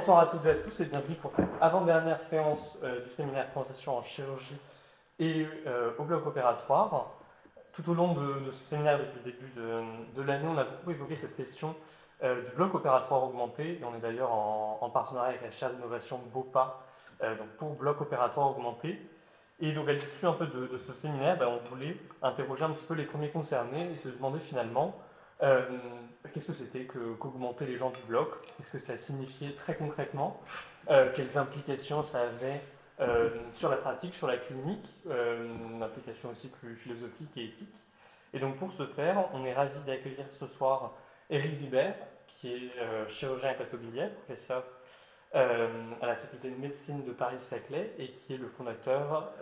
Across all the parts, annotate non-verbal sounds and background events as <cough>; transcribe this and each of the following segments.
Bonsoir à toutes et à tous et bienvenue pour cette avant-dernière séance euh, du séminaire Transition en chirurgie et euh, au bloc opératoire. Tout au long de, ce séminaire, depuis le début de, l'année, on a beaucoup évoqué cette question euh, du bloc opératoire augmenté et on est d'ailleurs en, partenariat avec la chaire d'innovation BOPA pour bloc opératoire augmenté. Et donc à l'issue un peu de, ce séminaire, ben, on voulait interroger un petit peu les premiers concernés et se demander finalement euh, qu'est-ce que c'était qu'augmenter les gens du bloc? Qu'est-ce que ça signifiait très concrètement? Euh, Quelles implications ça avait euh, sur la pratique, sur la clinique? Une implication aussi plus philosophique et éthique. Et donc pour ce faire, on est ravi d'accueillir ce soir Éric Vibert, qui est chirurgien et pathobiliaire, professeur à la faculté de médecine de Paris-Saclay et qui est le fondateur,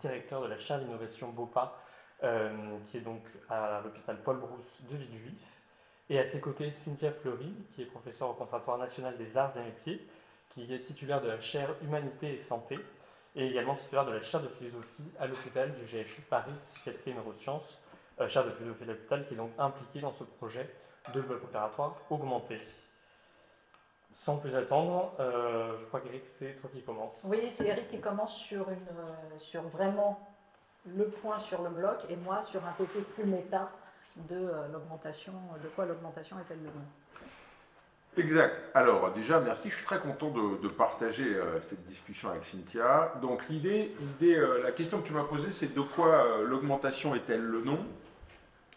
directeur de la chaire d'innovation BOPA qui est donc à l'hôpital Paul Brousse de Villejuif. Et à ses côtés, Cynthia Fleury, qui est professeure au Conservatoire national des arts et métiers, qui est titulaire de la chaire Humanité et Santé, et également titulaire de la chaire de philosophie à l'hôpital du GHU Paris Psychiatrie et Neurosciences, euh, chaire de philosophie de l'hôpital qui est donc impliquée dans ce projet de bloc opératoire augmenté. Sans plus attendre, euh, je crois qu'Eric, c'est toi qui commence. Oui, c'est Eric qui commence sur, une, sur vraiment le point sur le bloc et moi sur un côté plus méta de euh, l'augmentation, de quoi l'augmentation est-elle le nom. Exact. Alors déjà, merci. Je suis très content de, partager euh, cette discussion avec Cynthia. Donc l'idée, l'idée euh, la question que tu m'as posée, c'est de quoi l'augmentation est-elle le nom?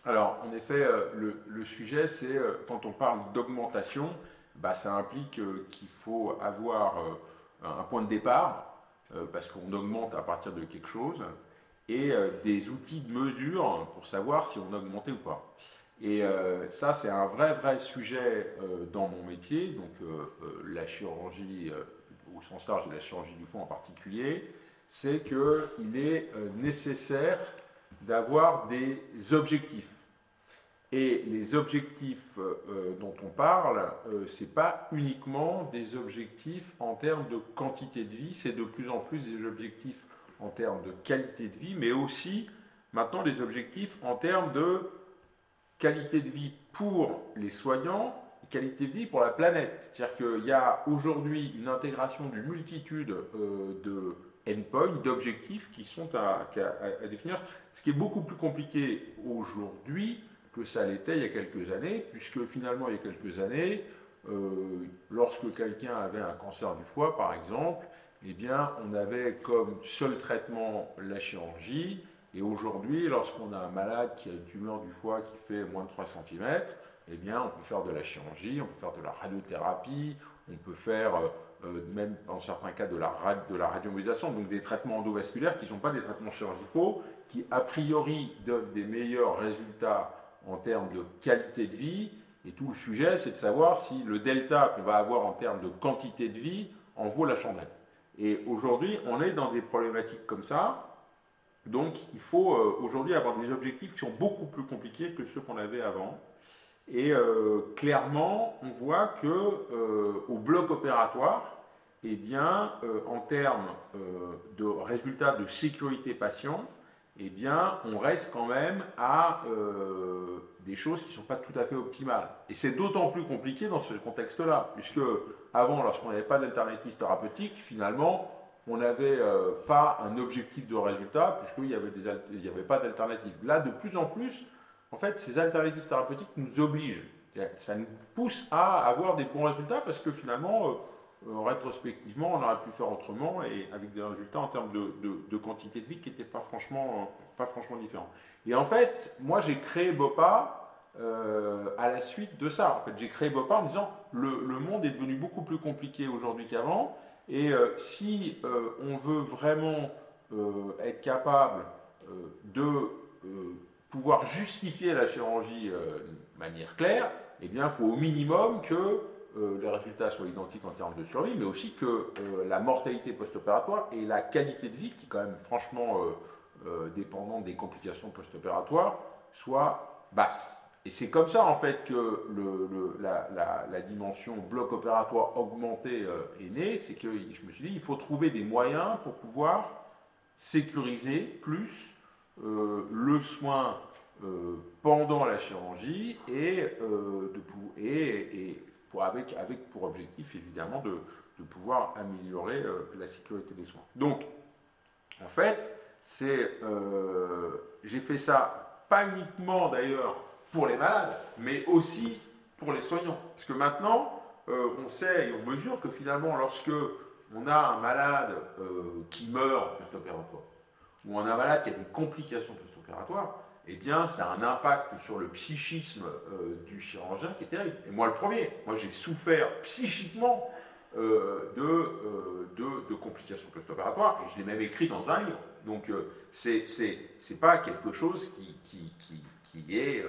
Alors en effet, le, sujet, c'est quand on parle d'augmentation, bah, ça implique qu'il faut avoir un point de départ, parce qu'on augmente à partir de quelque chose et euh, des outils de mesure pour savoir si on a augmenté ou pas. Et euh, ça, c'est un vrai, vrai sujet euh, dans mon métier, donc la chirurgie au sens large la chirurgie du fond en particulier, c'est qu'il est nécessaire d'avoir des objectifs. Et les objectifs dont on parle, ce n'est pas uniquement des objectifs en termes de quantité de vie, c'est de plus en plus des objectifs en termes de qualité de vie, mais aussi maintenant des objectifs en termes de qualité de vie pour les soignants et qualité de vie pour la planète. C'est-à-dire qu'il y a aujourd'hui une intégration d'une multitude euh, de endpoints, d'objectifs qui sont à, définir, ce qui est beaucoup plus compliqué aujourd'hui que ça l'était il y a quelques années, puisque finalement il y a quelques années, euh, lorsque quelqu'un avait un cancer du foie par exemple, eh bien, on avait comme seul traitement la chirurgie. Et aujourd'hui, lorsqu'on a un malade qui a une tumeur du foie qui fait moins de 3 cm, eh bien, on peut faire de la chirurgie, on peut faire de la radiothérapie, on peut faire, euh, euh, même dans certains cas, de la, de la radiomobilisation, donc des traitements endovasculaires qui ne sont pas des traitements chirurgicaux, qui a priori donnent des meilleurs résultats en termes de qualité de vie. Et tout le sujet, c'est de savoir si le delta qu'on va avoir en termes de quantité de vie en vaut la chandelle. Et aujourd'hui, on est dans des problématiques comme ça. Donc, il faut euh, aujourd'hui avoir des objectifs qui sont beaucoup plus compliqués que ceux qu'on avait avant. Et euh, clairement, on voit que euh, au bloc opératoire, eh bien, en termes de résultats de sécurité patient, eh bien, on reste quand même à des choses qui ne sont pas tout à fait optimales. Et c'est d'autant plus compliqué dans ce contexte-là, puisque avant, lorsqu'on n'avait pas d'alternative thérapeutique, finalement, on n'avait euh, pas un objectif de résultat, puisqu'il n'y avait, avait, pas d'alternative. Là, de plus en plus, en fait, ces alternatives thérapeutiques nous obligent. Ça nous pousse à avoir des bons résultats, parce que finalement, euh, rétrospectivement, on aurait pu faire autrement, et avec des résultats en termes de, quantité de vie qui n'étaient pas franchement, pas franchement différents. Et en fait, moi, j'ai créé BOPA euh, à la suite de ça. En fait, j'ai créé Bopa en disant le, le monde est devenu beaucoup plus compliqué aujourd'hui qu'avant, et euh, si euh, on veut vraiment être capable de pouvoir justifier la chirurgie de manière claire, eh bien, il faut au minimum que les résultats soient identiques en termes de survie, mais aussi que la mortalité post-opératoire et la qualité de vie, qui est quand même franchement dépendante des complications post-opératoires, soient basses. Et c'est comme ça en fait que la, dimension bloc opératoire augmenté euh, est née, c'est que je me suis dit il faut trouver des moyens pour pouvoir sécuriser plus euh, le soin euh, pendant la chirurgie et, avec, avec pour objectif évidemment de, pouvoir améliorer euh, la sécurité des soins. Donc, en fait, c'est, j'ai fait ça pas uniquement d'ailleurs pour les malades, mais aussi pour les soignants. Parce que maintenant, on sait et on mesure que finalement, lorsque on a un malade qui meurt post-opératoire, ou on a un malade qui a des complications post-opératoires, eh bien, ça a un impact sur le psychisme euh, du chirurgien qui est terrible. Et moi, le premier, moi, j'ai souffert psychiquement euh, de, euh, de, complications post-opératoires, et je l'ai même écrit dans un livre. Donc, c'est n'est pas quelque chose qui, est,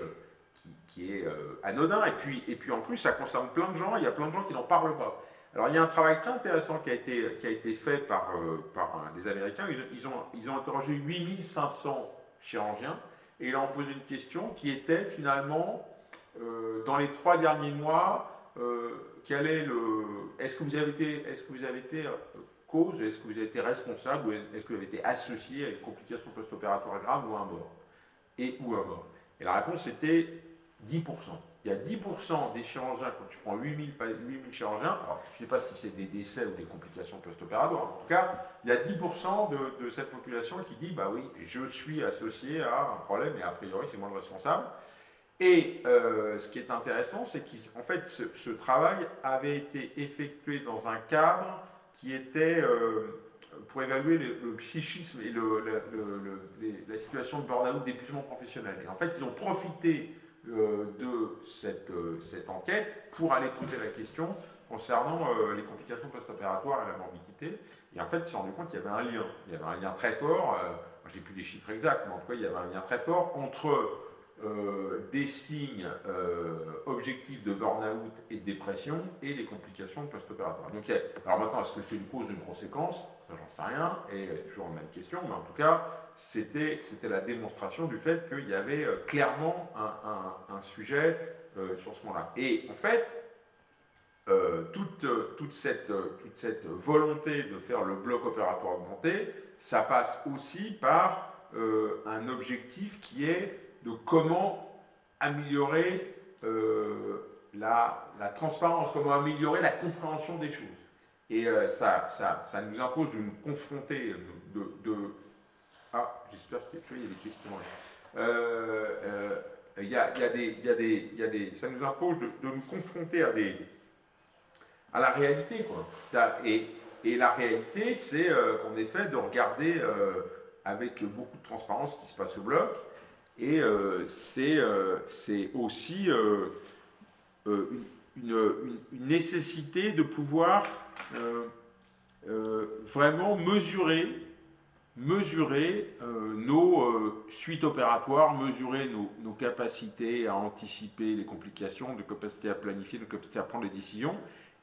anodin. Et puis, et puis, en plus, ça concerne plein de gens, il y a plein de gens qui n'en parlent pas. Alors, il y a un travail très intéressant qui a été, qui a été fait par, par des Américains. Ils, ont, ils ont interrogé 8500 chirurgiens et il a posé une question qui était finalement, euh, dans les trois derniers mois, euh, quel est le, est-ce que vous avez été, est-ce que vous avez été euh, cause, est-ce que vous avez été responsable, ou est-ce que vous avez été associé à une complication post-opératoire grave ou un mort, et ou un mort? Et la réponse était 10%. Il y a 10% des chirurgiens, quand tu prends 8000, 8000 chirurgiens, je ne sais pas si c'est des décès ou des complications post-opératoires, en tout cas, il y a 10% de, cette population qui dit Bah oui, je suis associé à un problème et a priori c'est moi le responsable. Et euh, ce qui est intéressant, c'est qu'en fait, ce, travail avait été effectué dans un cadre qui était euh, pour évaluer le, psychisme et la situation de burn-out, d'épuisement professionnel. Et en fait, ils ont profité de cette, euh, cette, enquête pour aller poser la question concernant euh, les complications post-opératoires et la morbidité. Et en fait, ils se sont rendu compte qu'il y avait un lien. Il y avait un lien très fort, je n'ai plus des chiffres exacts, mais en tout cas, il y avait un lien très fort entre des signes objectifs de burn-out et de dépression et les complications post-opératoires. Donc, alors maintenant, est-ce que c'est une cause ou une conséquence? Ça, j'en sais rien, et toujours la même question, mais en tout cas, c'était la démonstration du fait qu'il y avait euh, clairement un, sujet euh, sur ce moment-là. Et en fait, euh, toute, toute, cette, toute, cette, volonté de faire le bloc opératoire augmenté, ça passe aussi par un objectif qui est de comment améliorer la, la, transparence, comment améliorer la compréhension des choses. Et ça, ça, ça, nous impose de nous confronter, de ah, j'espère qu'il y a des questions. Il y, a, des, y, a des, y a des, ça nous impose de, nous confronter à, des, à la réalité. Quoi. Et, et la réalité, c'est euh, en effet de regarder euh, avec beaucoup de transparence ce qui se passe au bloc. Et euh, c'est aussi une, nécessité de pouvoir vraiment mesurer mesurer euh, nos euh, suites opératoires, mesurer nos, capacités à anticiper les complications, nos capacités à planifier, nos capacités à prendre des décisions.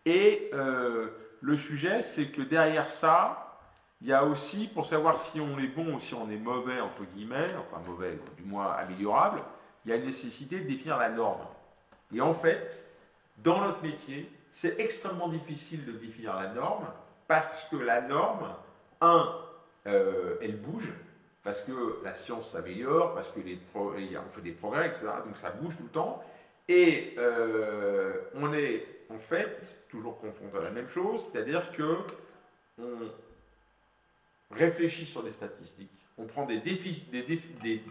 Et euh, le sujet, c'est que derrière ça, il y a aussi, pour savoir si on est bon ou si on est mauvais, entre guillemets, enfin mauvais, du moins améliorable, il y a une nécessité de définir la norme. Et en fait, dans notre métier, c'est extrêmement difficile de définir la norme parce que la norme, un, euh, elle bouge parce que la science s'améliore, parce que les on fait des progrès, etc. Donc ça bouge tout le temps. Et euh, on est en fait toujours confronté à la même chose, c'est-à-dire que on réfléchit sur des statistiques, on prend des,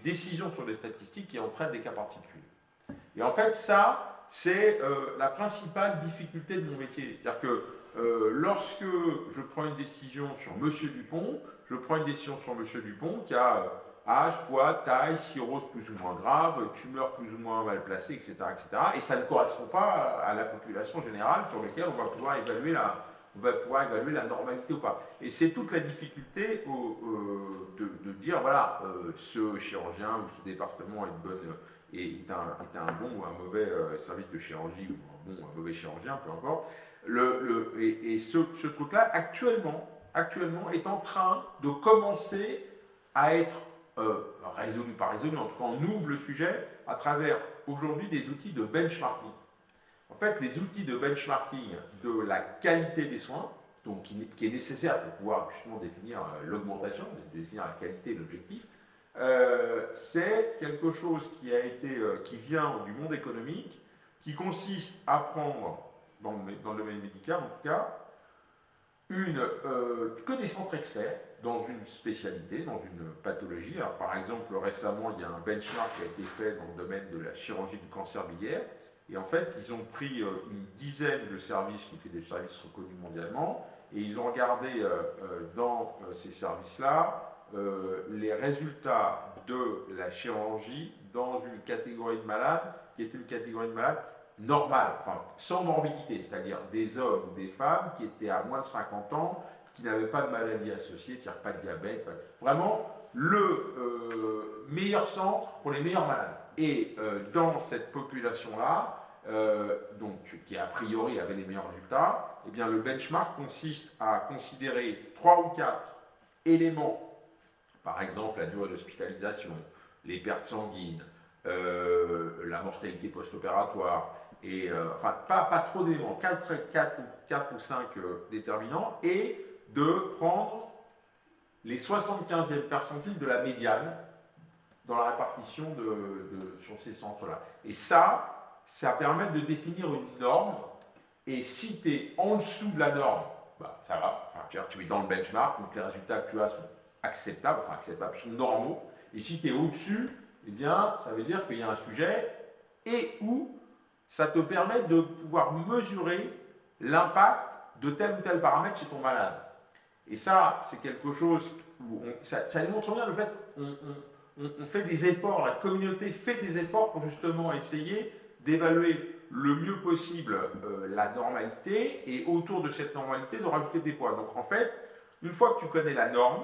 décisions sur des statistiques et on traite des cas particuliers. Et en fait, ça, c'est euh, la principale difficulté de mon métier. C'est-à-dire que lorsque je prends une décision sur Monsieur Dupont, je prends une décision sur M. Dupont qui a euh, âge, poids, taille, cirrhose plus ou moins grave, tumeur plus ou moins mal placée, etc., etc. Et ça ne correspond pas à la population générale sur laquelle on va pouvoir évaluer la, on va pouvoir évaluer la normalité ou pas. Et c'est toute la difficulté euh, de, dire, voilà, euh, ce chirurgien ou ce département est, bonne, est, un, un, bon ou un mauvais service de chirurgie, ou un bon ou un mauvais chirurgien, peu importe. Et, ce, ce truc-là, actuellement, actuellement est en train de commencer à être euh, résolu, pas résolu, en tout cas on ouvre le sujet à travers aujourd'hui des outils de benchmarking. En fait, les outils de benchmarking de la qualité des soins, donc qui, est nécessaire pour pouvoir justement définir euh, l'augmentation, définir la qualité et l'objectif, euh, c'est quelque chose qui, a été, qui vient du monde économique, qui consiste à prendre dans le, domaine médical en tout cas, une, euh, que dans une spécialité, dans une pathologie. Alors, par exemple, récemment, il y a un benchmark qui a été fait dans le domaine de la chirurgie du cancer biliaire. Et en fait, ils ont pris euh, une dizaine de services qui fait des services reconnus mondialement, et ils ont regardé euh, dans ces services-là les résultats de la chirurgie dans une catégorie de malades qui est une catégorie de malades normale, enfin, sans morbidité, c'est-à-dire des hommes ou des femmes qui étaient à moins de 50 ans, qui n'avaient pas de maladie associée, qui n'avaient pas de diabète. Vraiment, le euh, meilleur centre pour les meilleurs malades. Et euh, dans cette population-là, euh, donc, qui a priori avait les meilleurs résultats, eh bien, le benchmark consiste à considérer trois ou quatre éléments, par exemple la durée d'hospitalisation, les pertes sanguines, la mortalité post-opératoire, et euh, enfin pas, pas trop d'éléments, 4, 4, 4, ou 5 euh, déterminants, et de prendre les 75e percentiles de la médiane dans la répartition de, sur ces centres-là. Et ça, ça permet de définir une norme, et si tu es en dessous de la norme, bah, ça va, enfin, tu es dans le benchmark, donc les résultats que tu as sont acceptables, enfin acceptables, sont normaux, et si tu es au-dessus, eh bien, ça veut dire qu'il y a un sujet, et où ça te permet de pouvoir mesurer l'impact de tel ou tel paramètre chez ton malade. Et ça, c'est quelque chose où ça, démontre bien le fait qu'on on, fait des efforts, la communauté fait des efforts pour justement essayer d'évaluer le mieux possible euh, la normalité et autour de cette normalité de rajouter des poids. Donc en fait, une fois que tu connais la norme,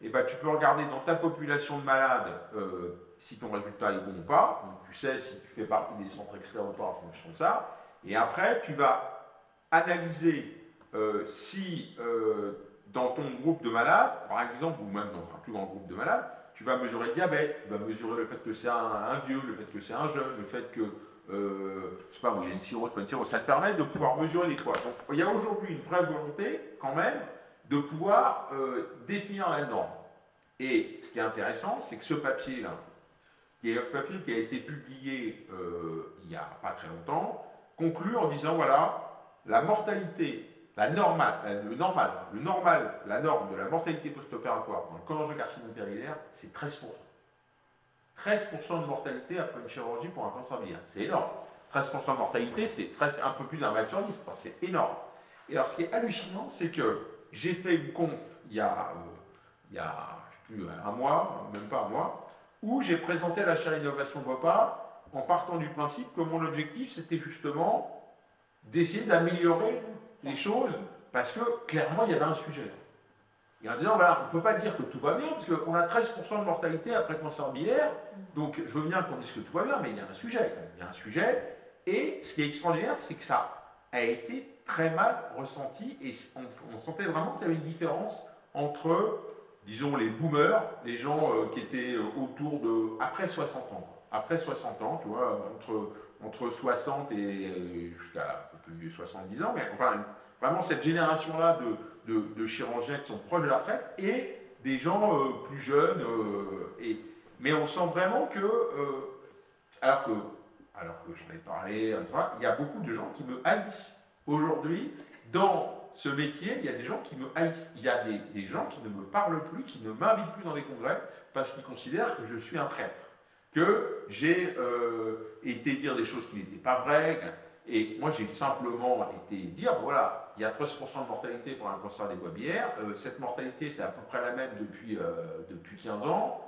eh ben, tu peux regarder dans ta population de malades euh, si ton résultat est bon ou pas. Tu sais si tu fais partie des centres experts ou pas en fonction de ça. Et après, tu vas analyser euh, si euh, dans ton groupe de malades, par exemple, ou même dans un plus grand groupe de malades, tu vas mesurer le diabète, tu vas mesurer le fait que c'est un, vieux, le fait que c'est un jeune, le fait que, je sais pas, il y a une cirrhose, pas une cirrhose, ça te permet de pouvoir mesurer les poids. Donc il y a aujourd'hui une vraie volonté, quand même, de pouvoir euh, définir norme. Et ce qui est intéressant, c'est que ce papier-là, qui est un papier qui a été publié euh, il n'y a pas très longtemps, conclut en disant voilà, la mortalité, la normale, le normal, le normal, la norme de la mortalité post-opératoire dans le cholangiocarcinome périlaire, c'est 13%. 13% de mortalité après une chirurgie pour un cancer biliaire. C'est énorme. 13% de mortalité, c'est un peu plus d'un 10. C'est énorme. Et alors, ce qui est hallucinant, c'est que j'ai fait une conf il y a, euh, il y a je sais plus, un mois, même pas un mois, où j'ai présenté la chaire innovation Bopa en partant du principe que mon objectif, c'était justement d'essayer d'améliorer les choses, parce que clairement, il y avait un sujet. Et en disant, voilà, on ne peut pas dire que tout va bien, parce qu'on a 13% de mortalité après cancer biliaire, donc je veux bien qu'on dise que tout va bien, mais il y a un sujet. Il y a un sujet, et ce qui est extraordinaire, c'est que ça a été très mal ressenti, et on, sentait vraiment qu'il y avait une différence entre disons, les boomers, les gens euh, qui étaient euh, autour de. après 60 ans. Après 60 ans, tu vois, entre, entre 60 et jusqu'à plus de 70 ans, mais enfin, vraiment cette génération-là de, de, chirurgiens qui sont proches de la retraite et des gens euh, plus jeunes. et, mais on sent vraiment que. alors que. Alors que je vais parler, il y a beaucoup de gens qui me haïssent aujourd'hui dans ce métier, il y a des gens qui me haïssent. Il y a des, gens qui ne me parlent plus, qui ne m'invitent plus dans les congrès parce qu'ils considèrent que je suis un traître, que j'ai euh, été dire des choses qui n'étaient pas vraies. Et moi, j'ai simplement été dire voilà, il y a 13% de mortalité pour un cancer des bois-bières. Euh, cette mortalité, c'est à peu près la même depuis, euh, depuis 15 ans.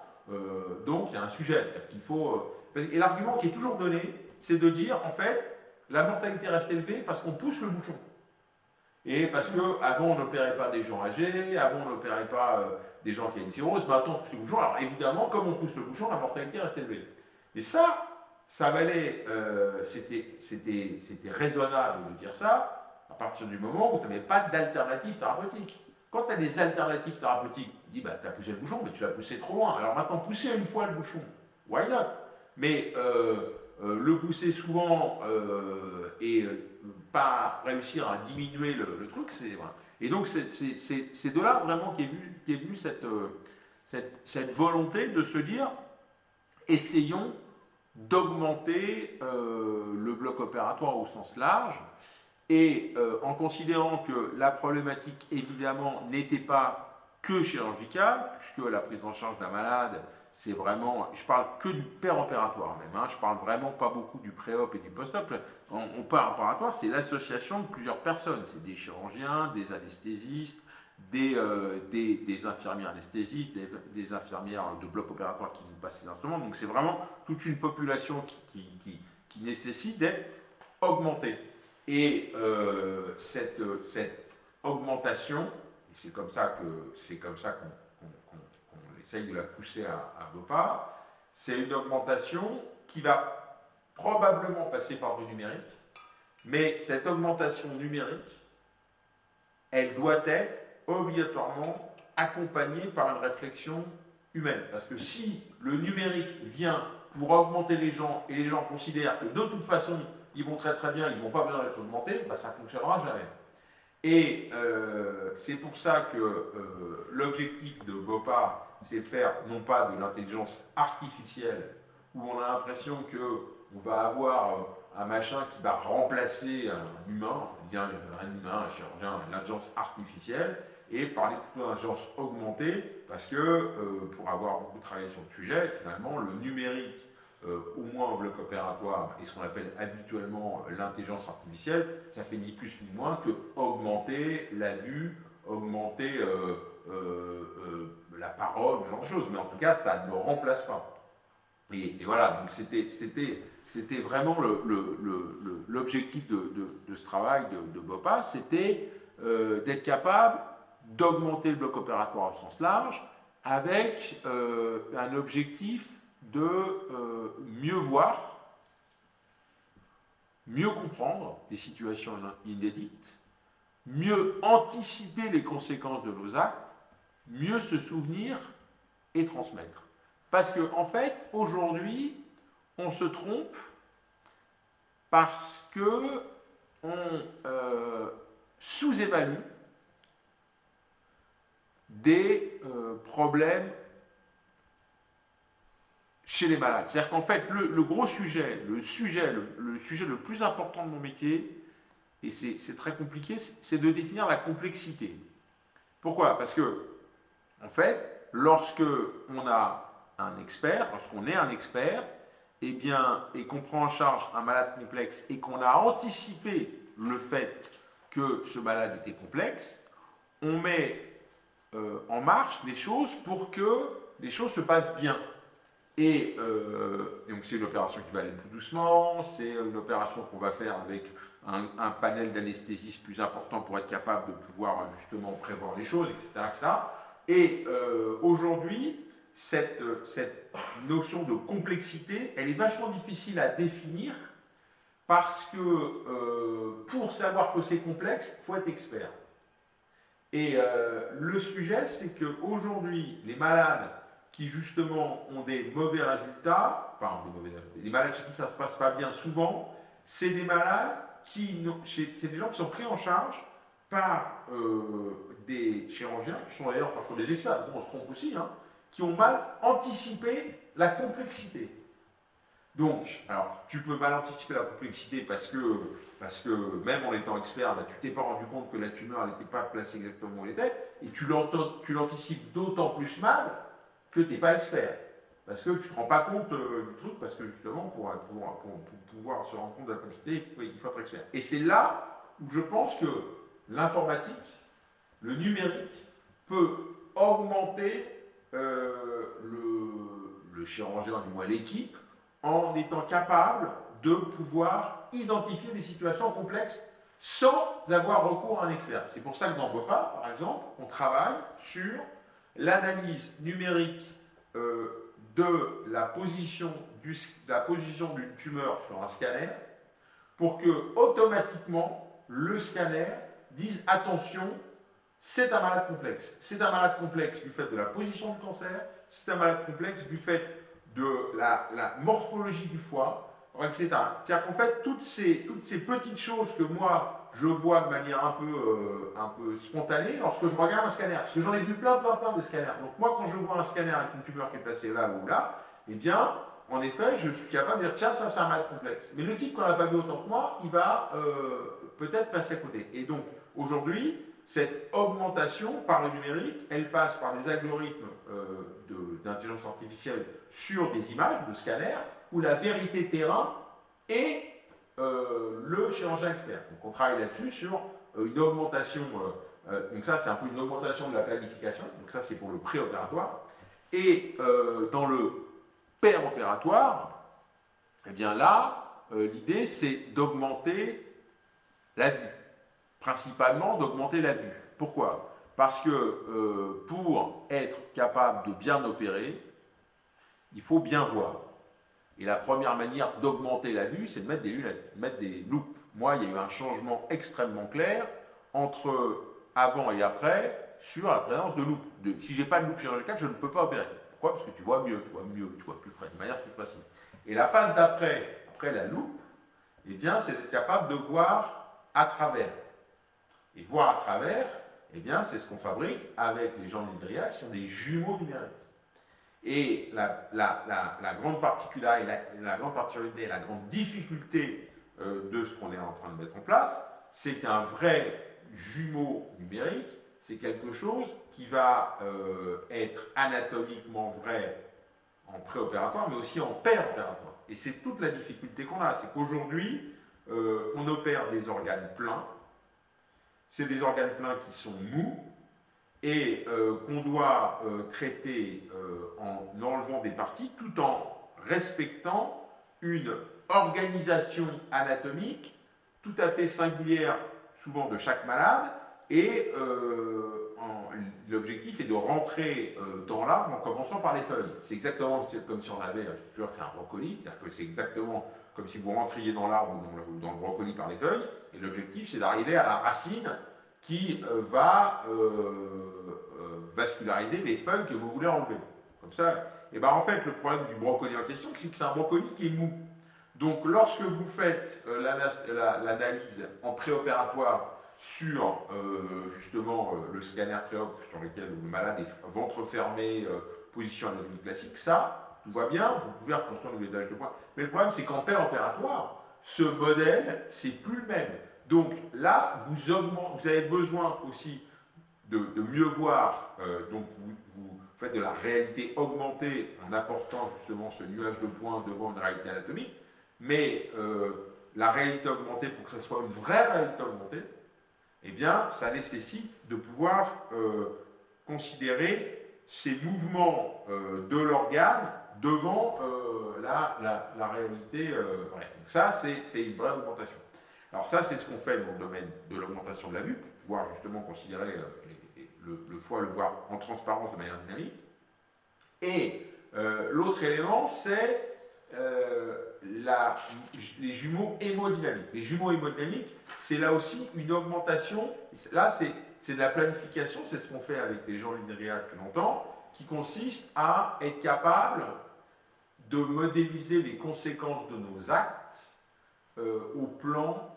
donc, il y a un sujet. qu'il faut, et l'argument qui est toujours donné, c'est de dire en fait, la mortalité reste élevée parce qu'on pousse le bouchon. Et parce qu'avant, on n'opérait pas des gens âgés, avant, on n'opérait pas euh, des gens qui ont une cirrhose, maintenant, on pousse le bouchon. Alors évidemment, comme on pousse le bouchon, la mortalité reste élevée. Mais ça, ça valait, euh, c'était raisonnable de dire ça à partir du moment où tu n'avais pas d'alternative thérapeutique. Quand tu as des alternatives thérapeutiques, tu dis, bah, tu as poussé le bouchon, mais tu l'as poussé trop loin. Alors maintenant, pousser une fois le bouchon, why not? Mais euh, le pousser souvent et pas réussir à diminuer le, truc. C'est, Et donc c'est, de là vraiment qu'est venue, venu euh, cette, cette, volonté de se dire, essayons d'augmenter euh, le bloc opératoire au sens large. Et euh, en considérant que la problématique, évidemment, n'était pas que chirurgicale, puisque la prise en charge d'un malade, c'est vraiment, je parle que du opératoire même, hein, je parle vraiment pas beaucoup du pré-op et du post-op. On, on opératoire, c'est l'association de plusieurs personnes, c'est des chirurgiens, des anesthésistes, des, euh, des, infirmières anesthésistes, des, infirmières de bloc opératoire qui nous passent ces instruments. Donc c'est vraiment toute une population qui, qui, qui, nécessite d'être augmentée. Et euh, cette, cette, augmentation, c'est comme ça que c'est comme ça qu'on essaye de la pousser à, à c'est une augmentation qui va probablement passer par du numérique, mais cette augmentation numérique, elle doit être obligatoirement accompagné par une réflexion humaine. Parce que si le numérique vient pour augmenter les gens et les gens considèrent que de toute façon ils vont très très bien, ils ne vont pas besoin d'être augmentés, bah, ça ne fonctionnera jamais. Et euh, c'est pour ça que euh, l'objectif de BOPA, c'est faire non pas de l'intelligence artificielle, où on a l'impression qu'on va avoir euh, un machin qui va remplacer un humain, bien un humain, un chirurgien, l'intelligence artificielle, et parler plutôt d'ingérence augmentée, parce que euh, pour avoir beaucoup travaillé sur le sujet, finalement, le numérique, euh, au moins au bloc opératoire, et ce qu'on appelle habituellement l'intelligence artificielle, ça fait ni plus ni moins que augmenter la vue, augmenter la parole, ce genre de choses. Mais en tout cas, ça ne remplace pas. Et, voilà, donc c'était, c'était, c'était vraiment l'objectif de, ce travail de, de BOPA, c'était d'être capable d'augmenter le bloc opératoire au sens large avec euh, un objectif de euh, mieux voir, mieux comprendre des situations inédites, mieux anticiper les conséquences de nos actes, mieux se souvenir et transmettre. Parce que en fait, aujourd'hui, on se trompe parce que on euh, sous-évalue des euh, problèmes chez les malades. C'est-à-dire qu'en fait, le, gros sujet, le sujet le, sujet le plus important de mon métier, et c'est très compliqué, c'est de définir la complexité. Pourquoi? Parce que, en fait, lorsque on a un expert, lorsqu'on est un expert, et eh bien, et qu'on prend en charge un malade complexe et qu'on a anticipé le fait que ce malade était complexe, on met euh, en marche les choses pour que les choses se passent bien. Et euh, donc c'est une opération qui va aller plus doucement, c'est une opération qu'on va faire avec un, panel d'anesthésistes plus important pour être capable de pouvoir justement prévoir les choses, etc. Et euh, aujourd'hui, cette, notion de complexité, elle est vachement difficile à définir parce que pour savoir que c'est complexe, il faut être expert. Et euh, le sujet, c'est qu'aujourd'hui, les malades qui justement ont des mauvais résultats, enfin des mauvais les malades chez qui ça ne se passe pas bien souvent, c'est des malades qui, c'est des gens qui sont pris en charge par euh, des chirurgiens, qui sont d'ailleurs parfois des experts, on se trompe aussi, hein, qui ont mal anticipé la complexité. Donc, alors, tu peux mal anticiper la complexité parce que, parce que même en étant expert, bah, tu t'es pas rendu compte que la tumeur n'était pas placée exactement où elle était, et tu l'anticipes d'autant plus mal que tu n'es pas expert. Parce que tu ne te rends pas compte euh, du truc, parce que justement, pour, pour, pouvoir se rendre compte de la complexité, il faut être expert. Et c'est là où je pense que l'informatique, le numérique, peut augmenter euh, le, chirurgien, du moins l'équipe, en étant capable de pouvoir identifier des situations complexes sans avoir recours à un expert. C'est pour ça que dans BOPA, par exemple, on travaille sur l'analyse numérique euh, de la position d'une tumeur sur un scanner pour que automatiquement le scanner dise attention, c'est un malade complexe. C'est un malade complexe du fait de la position du cancer, c'est un malade complexe du fait de la, morphologie du foie, etc. C'est-à-dire qu'en fait, toutes ces, toutes ces petites choses que moi, je vois de manière un peu, euh, un peu spontanée lorsque je regarde un scanner, parce que j'en ai vu plein, plein, plein de scanners. Donc moi, quand je vois un scanner avec une tumeur qui est placée là ou là, eh bien, en effet, je suis capable de dire, tiens, ça c'est un maths complexe. Mais le type qu'on n'a pas vu autant que moi, il va euh, peut-être passer à côté. Et donc, aujourd'hui, cette augmentation par le numérique, elle passe par des algorithmes euh, d'intelligence artificielle sur des images, de scanners, où la vérité terrain est euh, le chirurgien expert. Donc on travaille là-dessus sur une augmentation, donc ça c'est un peu une augmentation de la planification, donc ça c'est pour le préopératoire. Et dans le opératoire, eh bien là, euh, l'idée c'est d'augmenter la vue, principalement d'augmenter la vue. Pourquoi? Parce que euh, pour être capable de bien opérer, il faut bien voir. Et la première manière d'augmenter la vue, c'est de mettre des lunettes, mettre des loupes. Moi, il y a eu un changement extrêmement clair entre avant et après sur la présence de loupes. Si j'ai pas de loupe chirurgicale, je ne peux pas opérer. Parce que tu vois mieux, tu vois mieux, tu vois plus près, de manière plus précise. Et la phase d'après, après la loupe, eh bien, c'est d'être capable de voir à travers. Et voir à travers, eh bien, c'est ce qu'on fabrique avec les gens numériques, qui sont des jumeaux numériques. Et la, grande particularité, la, grande la grande difficulté euh, de ce qu'on est en train de mettre en place, c'est qu'un vrai jumeau numérique, c'est quelque chose qui va euh, être anatomiquement vrai en préopératoire, mais aussi en péropératoire. Et c'est toute la difficulté qu'on a, c'est qu'aujourd'hui, euh, on opère des organes pleins, c'est des organes pleins qui sont mous, et euh, qu'on doit traiter en enlevant des parties, tout en respectant une organisation anatomique tout à fait singulière, souvent de chaque malade, et euh, l'objectif est de rentrer euh, dans l'arbre en commençant par les feuilles. C'est exactement comme si on avait, je que c'est un brocoli, c'est-à-dire que c'est exactement comme si vous rentriez dans l'arbre ou dans le, brocoli par les feuilles, et l'objectif c'est d'arriver à la racine qui euh, va vasculariser les feuilles que vous voulez enlever. Comme ça, et ben en fait le problème du brocoli en question, c'est que c'est un brocoli qui est mou. Donc lorsque vous faites l'analyse en préopératoire sur euh, justement euh, le scanner préop sur lequel le malade est ventre fermé, euh, position anatomique classique, ça, tout va bien, vous pouvez reconstruire le médage de points. Mais le problème, c'est qu'en opératoire, ce modèle, c'est plus le même. Donc là, vous, vous avez besoin aussi de, mieux voir, donc vous, faites de la réalité augmentée en apportant justement ce nuage de points devant une réalité anatomique, mais la réalité augmentée, pour que ce soit une vraie réalité augmentée, eh bien, ça nécessite de pouvoir euh, considérer ces mouvements euh, de l'organe devant euh, la, réalité. Donc ça, c'est une vraie augmentation. Alors ça, c'est ce qu'on fait dans le domaine de l'augmentation de la vue, pour pouvoir justement considérer le, foie, le voir en transparence de manière dynamique. Et l'autre élément, c'est les jumeaux hémodynamiques. Les jumeaux hémodynamiques, c'est là aussi une augmentation. Là, c'est de la planification, c'est ce qu'on fait avec les gens linéaires depuis longtemps, qui consiste à être capable de modéliser les conséquences de nos actes euh, au plan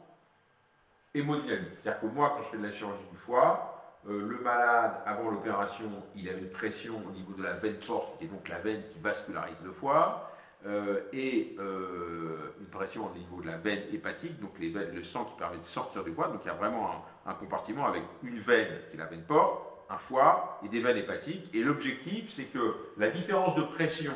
hémodynamique. C'est-à-dire que moi, quand je fais de la chirurgie du foie, euh, le malade, avant l'opération, il avait une pression au niveau de la veine forte, et donc la veine qui vascularise le foie. Euh, et une pression au niveau de la veine hépatique, donc le sang qui permet de sortir du foie. Donc il y a vraiment un, compartiment avec une veine qui est la veine porte, un foie et des veines hépatiques. Et l'objectif, c'est que la différence de pression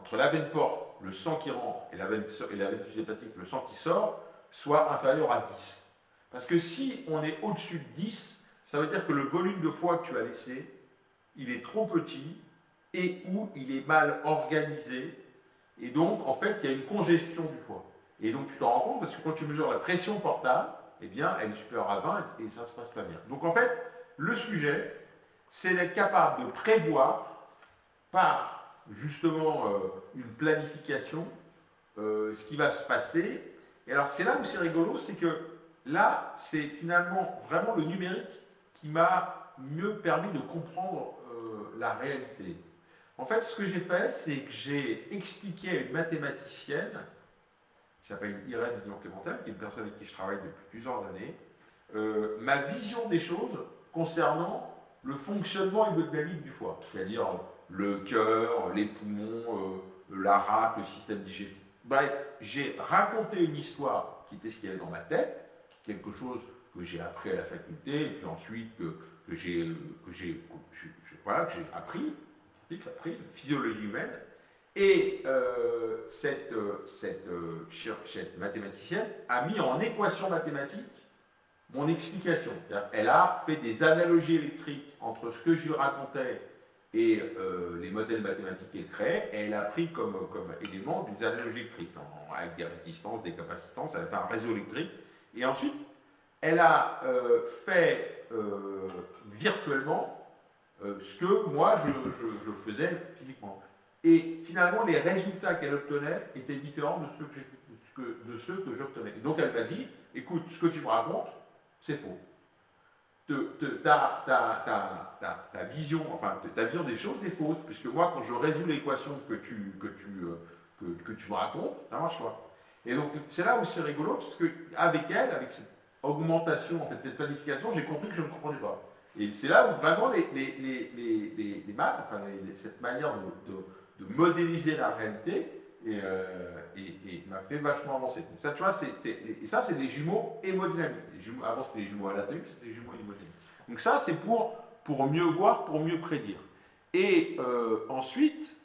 entre la veine porte, le sang qui rentre, et la veine, et la veine hépatique, le sang qui sort, soit inférieur à 10. Parce que si on est au-dessus de 10, ça veut dire que le volume de foie que tu as laissé, il est trop petit et ou il est mal organisé et donc, en fait, il y a une congestion du foie. Et donc, tu t'en rends compte parce que quand tu mesures la pression portable, eh bien, elle est supérieure à 20 et ça ne se passe pas bien. Donc, en fait, le sujet, c'est d'être capable de prévoir par justement euh, une planification euh, ce qui va se passer. Et alors, c'est là où c'est rigolo, c'est que là, c'est finalement vraiment le numérique qui m'a mieux permis de comprendre euh, la réalité. En fait, ce que j'ai fait, c'est que j'ai expliqué à une mathématicienne, qui s'appelle Irène Villon-Clémentel, qui est une personne avec qui je travaille depuis plusieurs années, ma vision des choses concernant le fonctionnement hémodynamique du foie, c'est-à-dire le cœur, les poumons, la rate, le système digestif. Bref, j'ai raconté une histoire qui était ce qu'il y avait dans ma tête, quelque chose que j'ai appris à la faculté, et puis ensuite que, que j'ai que j'ai voilà, appris, appris, physiologie humaine. Et euh, cette, euh, cette, euh, cette, mathématicienne a mis en équation mathématique mon explication. Elle a fait des analogies électriques entre ce que je racontais et les modèles mathématiques qu'elle créait, et elle a pris comme, comme élément des analogies électriques, avec des résistances, des capacitances, elle a fait un réseau électrique, et ensuite elle a fait virtuellement ce que moi je, faisais physiquement. Et finalement, les résultats qu'elle obtenait étaient différents de ceux que, de que j'obtenais. donc elle m'a dit, écoute, ce que tu me racontes, c'est faux. Ta, ta, vision, enfin, ta vision des choses est fausse, puisque moi, quand je résous l'équation que tu, que, tu, euh, que, tu me racontes, ça marche pas. Et donc, c'est là où c'est rigolo, parce qu'avec elle, avec cette augmentation, en fait, cette planification, j'ai compris que je ne comprenais pas. Et c'est là où vraiment les, les, les, les maths, enfin, cette manière de de modéliser la réalité et, euh, m'a fait vachement avancer. Donc ça, tu vois, et ça, c'est des jumeaux hémodynamiques. Avant, c'était des jumeaux anatomiques, c'était des jumeaux hémodynamiques. Donc ça, c'est pour, pour mieux voir, pour mieux prédire. Et euh, ensuite,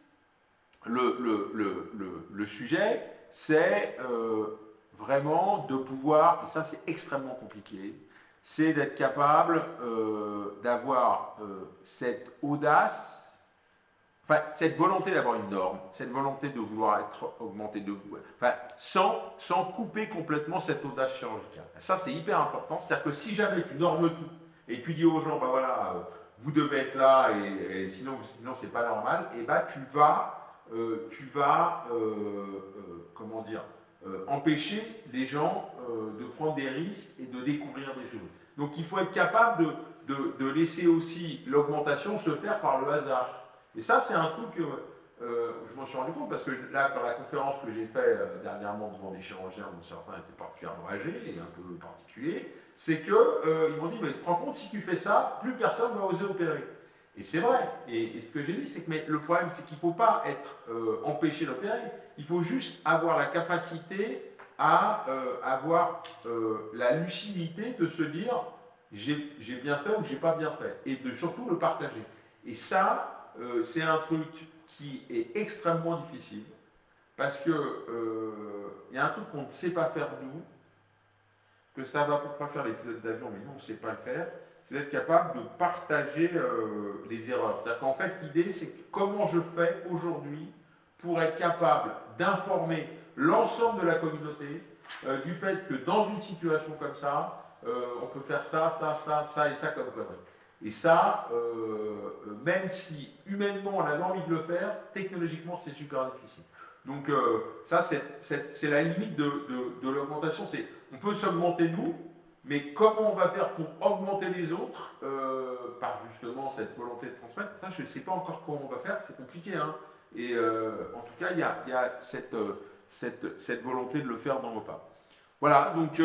le, le, le, le sujet, c'est euh, vraiment de pouvoir, et ça c'est extrêmement compliqué, c'est d'être capable d'avoir cette audace Enfin, cette volonté d'avoir une norme, cette volonté de vouloir être augmenté, de, enfin, sans, sans couper complètement cette audace chirurgicale. Ça, c'est hyper important. C'est-à-dire que si jamais tu normes tout et tu dis aux gens, bah voilà, euh, vous devez être là et, sinon, sinon c'est pas normal, et bah tu vas, euh, tu vas, euh, comment dire, empêcher les gens de prendre des risques et de découvrir des choses. Donc, il faut être capable de, de laisser aussi l'augmentation se faire par le hasard. Et ça, c'est un truc que euh, je m'en suis rendu compte parce que là, dans la conférence que j'ai faite euh, dernièrement devant des chirurgiens dont certains étaient particulièrement âgés et un peu particuliers, c'est qu'ils euh, m'ont dit, mais te rends compte, si tu fais ça, plus personne ne va oser opérer. Et c'est vrai. Et, ce que j'ai dit, c'est que mais le problème, c'est qu'il ne faut pas être empêché d'opérer. Il faut juste avoir la capacité à avoir la lucidité de se dire, j'ai bien fait ou j'ai pas bien fait. Et de surtout le partager. Et ça, euh, c'est un truc qui est extrêmement difficile parce que euh, il y a un truc qu'on ne sait pas faire nous, que ça va pas faire les pilotes d'avion, mais nous on ne sait pas le faire, c'est d'être capable de partager euh, les erreurs. C'est-à-dire qu'en fait l'idée c'est comment je fais aujourd'hui pour être capable d'informer l'ensemble de la communauté du fait que dans une situation comme ça, on peut faire ça, ça, ça, ça et ça comme connerie. Et ça, euh, même si humainement on avait envie de le faire, technologiquement c'est super difficile. Donc euh, ça, c'est la limite de, l'augmentation. On peut s'augmenter nous, mais comment on va faire pour augmenter les autres euh, par justement cette volonté de transmettre Ça, je ne sais pas encore comment on va faire. C'est compliqué. Hein. Et en tout cas, il y a, cette, cette, volonté de le faire dans vos pas. Voilà. Donc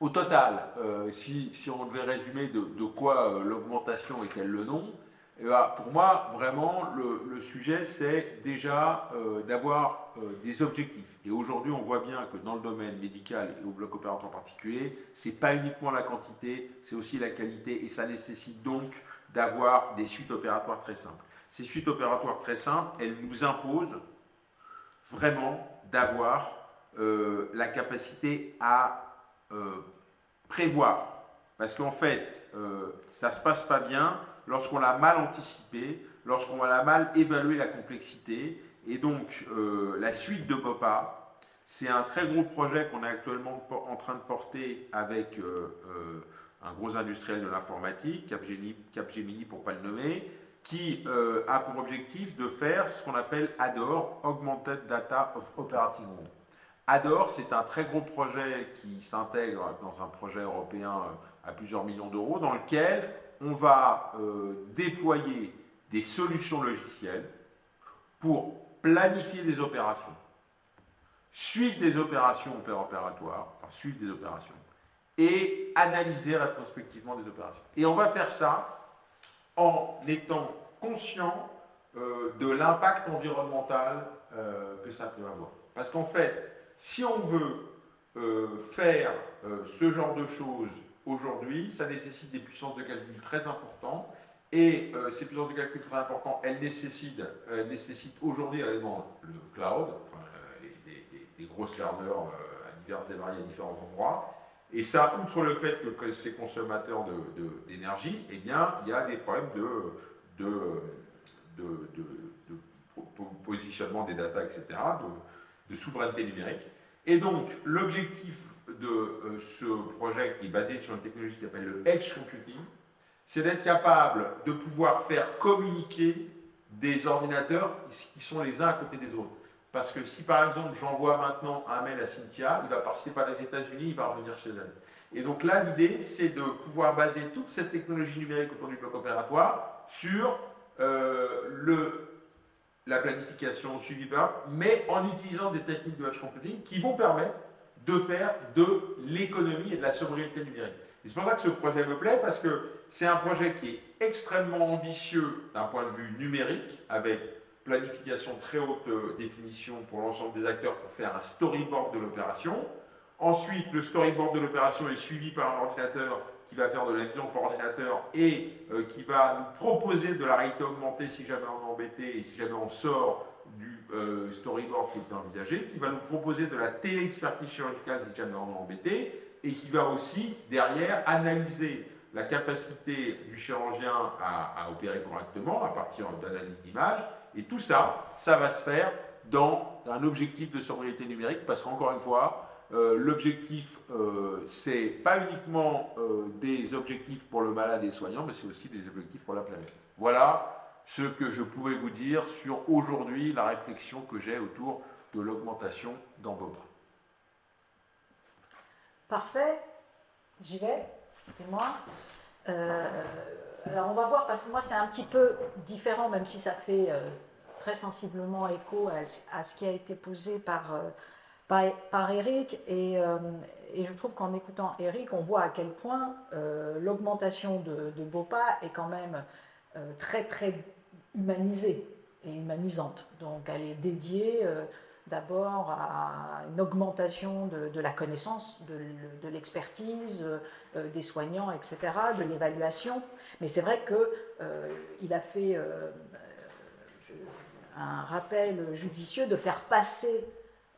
au total, euh, si, on devait résumer de, quoi euh, l'augmentation est-elle le nom, eh ben, pour moi, vraiment, le, sujet, c'est déjà euh, d'avoir des objectifs. Et aujourd'hui, on voit bien que dans le domaine médical et au bloc opératoire en particulier, ce n'est pas uniquement la quantité, c'est aussi la qualité, et ça nécessite donc d'avoir des suites opératoires très simples. Ces suites opératoires très simples, elles nous imposent vraiment d'avoir la capacité à euh, prévoir. Parce qu'en fait, euh, ça ne se passe pas bien lorsqu'on l'a mal anticipé, lorsqu'on a mal évalué la complexité. Et donc, euh, la suite de POPA, c'est un très gros projet qu'on est actuellement en train de porter avec un gros industriel de l'informatique, Capgemini, Capgemini pour ne pas le nommer, qui a pour objectif de faire ce qu'on appelle ADOR, Augmented Data of Operating Room. Ador, c'est un très gros projet qui s'intègre dans un projet européen euh, à plusieurs millions d'euros, dans lequel on va euh, déployer des solutions logicielles pour planifier des opérations, suivre des opérations opératoires, enfin suivre des opérations, et analyser rétrospectivement des opérations. Et on va faire ça en étant conscient euh, de l'impact environnemental que ça peut avoir. Parce qu'en fait, si on veut euh, faire ce genre de choses aujourd'hui, ça nécessite des puissances de calcul très importantes. Et ces puissances de calcul très importantes, elles nécessitent, nécessitent aujourd'hui le cloud, enfin, des, gros serveurs à divers et variés à différents endroits. Et ça, outre le fait que, ces consommateurs d'énergie, eh bien, il y a des problèmes de, de de, positionnement des data, etc., de, souveraineté numérique. Et donc, l'objectif de euh, ce projet qui est basé sur une technologie qui s'appelle le Edge Computing, c'est d'être capable de pouvoir faire communiquer des ordinateurs qui sont les uns à côté des autres. Parce que si par exemple j'envoie maintenant un mail à Cynthia, il va passer par les États-Unis, il va revenir chez elle. Et donc là, l'idée, c'est de pouvoir baser toute cette technologie numérique autour du bloc opératoire sur euh, le, la planification suivie par, mais en utilisant des techniques de edge computing qui vont permettre de faire de l'économie et de la sobriété numérique. c'est pour ça que ce projet me plaît, parce que c'est un projet qui est extrêmement ambitieux d'un point de vue numérique, avec planification très haute euh, définition pour l'ensemble des acteurs pour faire un storyboard de l'opération. Ensuite, le storyboard de l'opération est suivi par un ordinateur qui va faire de la vision par ordinateur et euh, qui va nous proposer de la réalité augmentée si jamais on est embêté et si jamais on sort du euh, storyboard qui est envisagé, qui va nous proposer de la téléexpertise chirurgicale si jamais on est embêté et qui va aussi derrière analyser la capacité du chirurgien à, à opérer correctement à partir d'analyse d'image et tout ça, ça va se faire dans un objectif de sobriété numérique parce qu'encore une fois, euh, l'objectif, euh, c'est pas uniquement euh, des objectifs pour le malade et les soignants, mais c'est aussi des objectifs pour la planète. Voilà ce que je pouvais vous dire sur aujourd'hui la réflexion que j'ai autour de l'augmentation dans Parfait, j'y vais, c'est moi. alors on va voir, parce que moi c'est un petit peu différent, même si ça fait très sensiblement écho à, ce qui a été posé par par, Eric. Euh, et, je trouve qu'en écoutant Eric, on voit à quel point euh, l'augmentation de, de, BOPA est quand même euh, très très humanisée et humanisante. Donc elle est dédiée d'abord à une augmentation de, la connaissance, de, l'expertise, des soignants, etc., de l'évaluation. Mais c'est vrai qu'il a fait un rappel judicieux de faire passer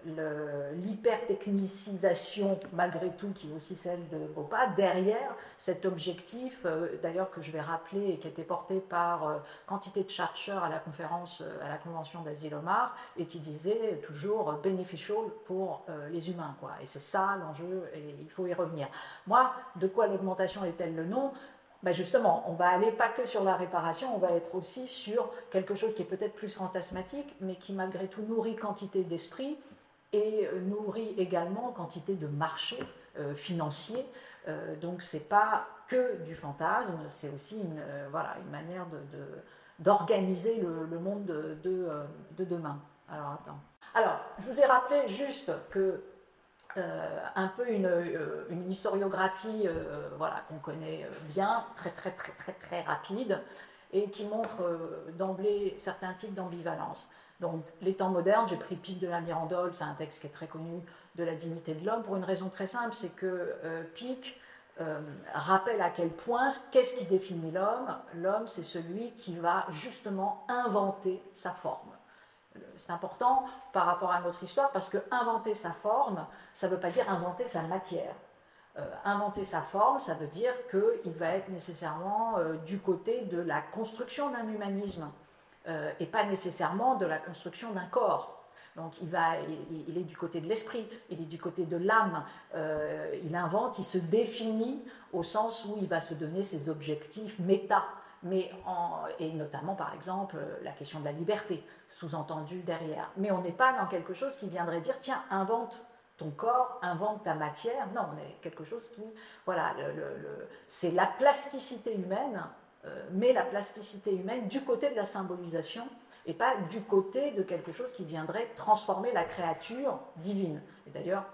l'hypertechnicisation, malgré tout, qui est aussi celle de Bopa, derrière cet objectif, euh, d'ailleurs que je vais rappeler et qui été porté par euh, quantité de chercheurs à la conférence, euh, à la convention d'Asilomar, et qui disait toujours beneficial pour les humains. Quoi. Et c'est ça l'enjeu, et il faut y revenir. Moi, de quoi l'augmentation est-elle le nom? Ben justement, on va aller pas que sur la réparation, on va être aussi sur quelque chose qui est peut-être plus fantasmatique, mais qui malgré tout nourrit quantité d'esprit et nourrit également quantité de marchés euh, financiers. Euh, donc c'est pas que du fantasme, c'est aussi une, euh, voilà, une manière d'organiser de, le, monde de, de, demain. Alors attends. Alors, je vous ai rappelé juste que un peu une, une historiographie voilà, qu'on connaît bien, très très très très très rapide, et qui montre d'emblée certains types d'ambivalence. Donc, les temps modernes, j'ai pris Pic de la Mirandole, c'est un texte qui est très connu de la dignité de l'homme, pour une raison très simple, c'est que euh, Pic euh, rappelle à quel point, qu'est-ce qui définit l'homme? L'homme, c'est celui qui va justement inventer sa forme. C'est important par rapport à notre histoire parce que inventer sa forme, ça ne veut pas dire inventer sa matière. Euh, inventer sa forme, ça veut dire qu'il va être nécessairement du côté de la construction d'un humanisme euh, et pas nécessairement de la construction d'un corps. Donc il, va, il, est du côté de l'esprit, il est du côté de l'âme, euh, il invente, il se définit au sens où il va se donner ses objectifs méta, mais et notamment par exemple la question de la liberté, sous-entendu derrière. Mais on n'est pas dans quelque chose qui viendrait dire, tiens, invente ton corps, invente ta matière. Non, on est quelque chose qui, voilà, c'est la plasticité humaine met la plasticité humaine du côté de la symbolisation et pas du côté de quelque chose qui viendrait transformer la créature divine. Et d'ailleurs,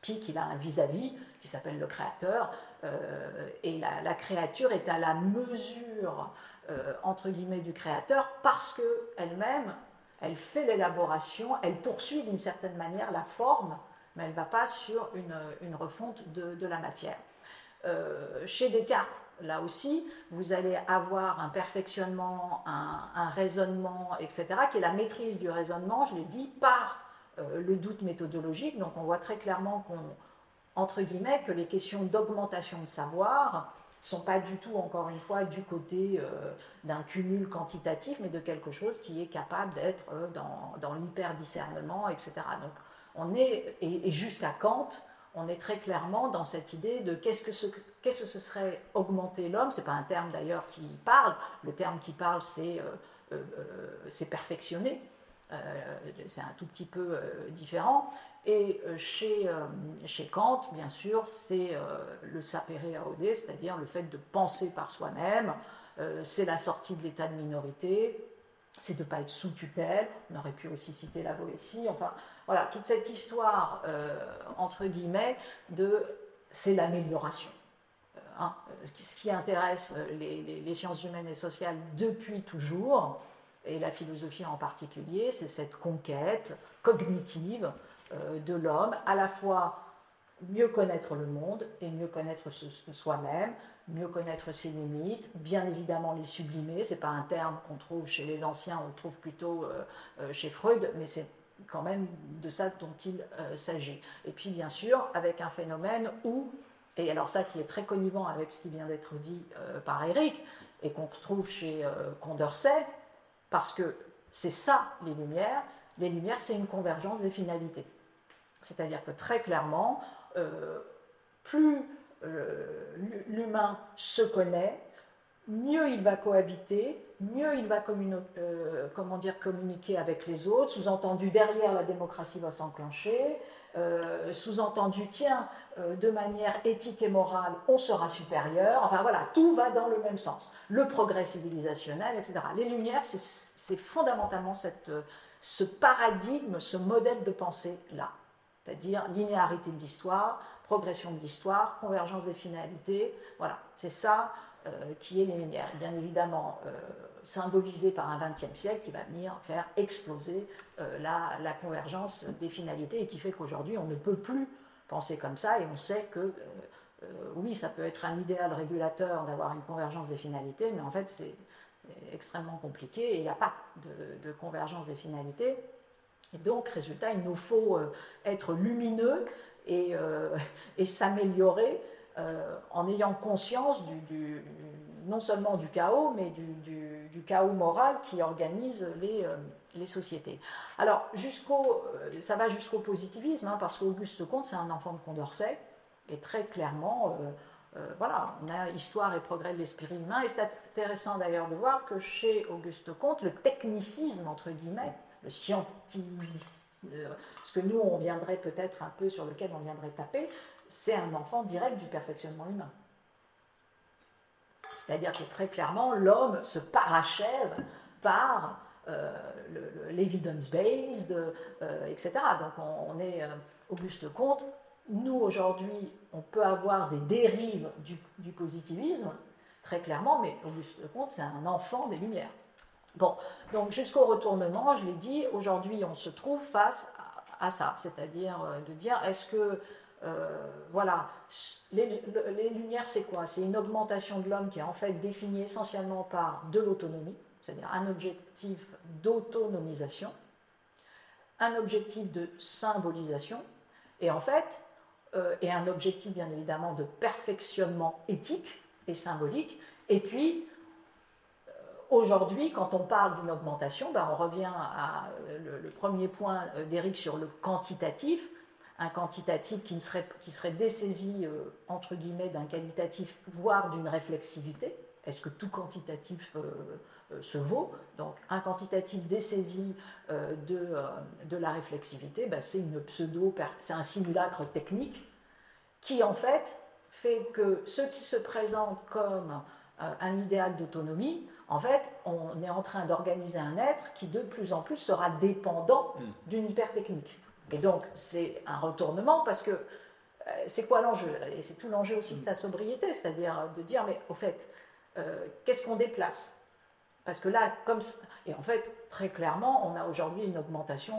Pic, il a un vis-à-vis qui s'appelle le créateur, et la, créature est à la mesure, entre guillemets, du créateur parce qu'elle-même, elle fait l'élaboration, elle poursuit d'une certaine manière la forme, mais elle ne va pas sur une, refonte de, la matière. Euh, chez Descartes, là aussi, vous allez avoir un perfectionnement, un, raisonnement, etc., qui est la maîtrise du raisonnement, je l'ai dit, par euh, le doute méthodologique. Donc on voit très clairement qu'on, entre guillemets, que les questions d'augmentation de savoir sont pas du tout, encore une fois, du côté euh, d'un cumul quantitatif, mais de quelque chose qui est capable d'être dans, dans l'hyper-discernement, etc. Donc, on est, et, jusqu'à Kant, on est très clairement dans cette idée de qu'est-ce que ce, serait augmenter l'homme. C'est pas un terme d'ailleurs qui parle. Le terme qui parle, c'est, euh, c'est perfectionner. c'est un tout petit peu différent. Et euh, chez, euh, chez Kant, bien sûr, c'est euh, le sapere aude, c'est-à-dire le fait de penser par soi-même, c'est la sortie de l'état de minorité, c'est de ne pas être sous tutelle, on aurait pu aussi citer la Boétie, enfin voilà, toute cette histoire, entre guillemets, de c'est l'amélioration. Hein, ce qui intéresse les, sciences humaines et sociales depuis toujours, et la philosophie en particulier, c'est cette conquête cognitive euh, de l'homme, à la fois mieux connaître le monde et mieux connaître soi-même, mieux connaître ses limites, bien évidemment les sublimer, c'est pas un terme qu'on trouve chez les anciens, on le trouve plutôt euh, euh, chez Freud, mais c'est quand même de ça dont il s'agit. Et puis bien sûr, avec un phénomène où, et alors ça qui est très connivant avec ce qui vient d'être dit par Eric, et qu'on retrouve chez Condorcet, parce que c'est ça les lumières, les lumières c'est une convergence des finalités. C'est-à-dire que très clairement, euh, plus euh, l'humain se connaît, mieux il va cohabiter, mieux il va euh, communiquer avec les autres, sous-entendu derrière la démocratie va s'enclencher, sous-entendu tiens, de manière éthique et morale, on sera supérieur, enfin voilà, tout va dans le même sens. Le progrès civilisationnel, etc. Les Lumières, c'est fondamentalement ce paradigme, ce modèle de pensée-là c'est-à-dire linéarité de l'histoire, progression de l'histoire, convergence des finalités. Voilà, c'est ça euh, qui est les Lumières. Bien évidemment, euh, symbolisé par un XXe siècle qui va venir faire exploser euh, la, convergence des finalités et qui fait qu'aujourd'hui, on ne peut plus penser comme ça et on sait que, oui, ça peut être un idéal régulateur d'avoir une convergence des finalités, mais en fait, c'est extrêmement compliqué et il n'y a pas de convergence des finalités. Et donc, résultat, il nous faut être lumineux et, euh, s'améliorer euh, en ayant conscience du, non seulement du chaos, mais du, chaos moral qui organise les, les sociétés. Alors, ça va jusqu'au positivisme, hein, parce qu'Auguste Comte, c'est un enfant de Condorcet, et très clairement, voilà, on a histoire et progrès de l'esprit humain, et c'est intéressant d'ailleurs de voir que chez Auguste Comte, le technicisme, entre guillemets, le scientifique, ce que nous, on viendrait peut-être un peu sur lequel on viendrait taper, c'est un enfant direct du perfectionnement humain. C'est-à-dire que très clairement, l'homme se parachève par euh, l'evidence-based, euh, etc. Donc on, est euh, Auguste Comte. Nous, aujourd'hui, on peut avoir des dérives du, du positivisme, très clairement, mais Auguste Comte, c'est un enfant des Lumières. Bon, donc jusqu'au retournement, je l'ai dit, aujourd'hui on se trouve face à, ça, c'est-à-dire euh, de dire est-ce que, euh, voilà, les, lumières c'est quoi? C'est une augmentation de l'homme qui est en fait définie essentiellement par de l'autonomie, c'est-à-dire un objectif d'autonomisation, un objectif de symbolisation, et en fait, euh, et un objectif bien évidemment de perfectionnement éthique et symbolique, et puis Aujourd'hui, quand on parle d'une augmentation, ben, on revient à euh, le, premier point euh, d'Éric sur le quantitatif, un quantitatif qui, serait, qui dessaisi, euh, entre guillemets, d'un qualitatif, voire d'une réflexivité. Est-ce que tout quantitatif se vaut? Donc, un quantitatif dessaisi de, de, la réflexivité, ben, c'est une pseudo, c'est un simulacre technique qui, en fait, fait que ce qui se présente comme un idéal d'autonomie, en fait, on est en train d'organiser un être qui de plus en plus sera dépendant hmm. d'une hypertechnique. Et donc, c'est un retournement parce que c'est quoi l'enjeu? Et c'est tout l'enjeu aussi de la sobriété, c'est-à-dire de dire, mais au fait, qu'est-ce qu'on déplace? Parce que là, comme. Et en fait, très clairement, on a aujourd'hui une augmentation,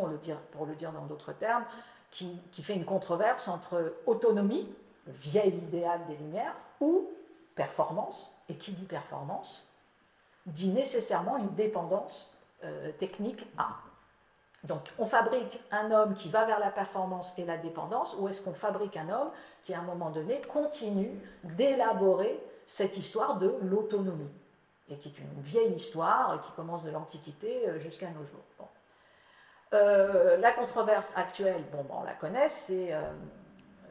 pour le dire dans d'autres termes, qui, qui, fait une controverse entre autonomie, le vieil idéal des Lumières, ou performance. Et qui dit performance? Dit nécessairement une dépendance euh, technique à. Donc, on fabrique un homme qui va vers la performance et la dépendance, ou est-ce qu'on fabrique un homme qui, à un moment donné, continue d'élaborer cette histoire de l'autonomie, et qui est une vieille histoire qui commence de l'Antiquité euh, jusqu'à nos jours. Euh, la controverse actuelle, bon, on la connaît, c'est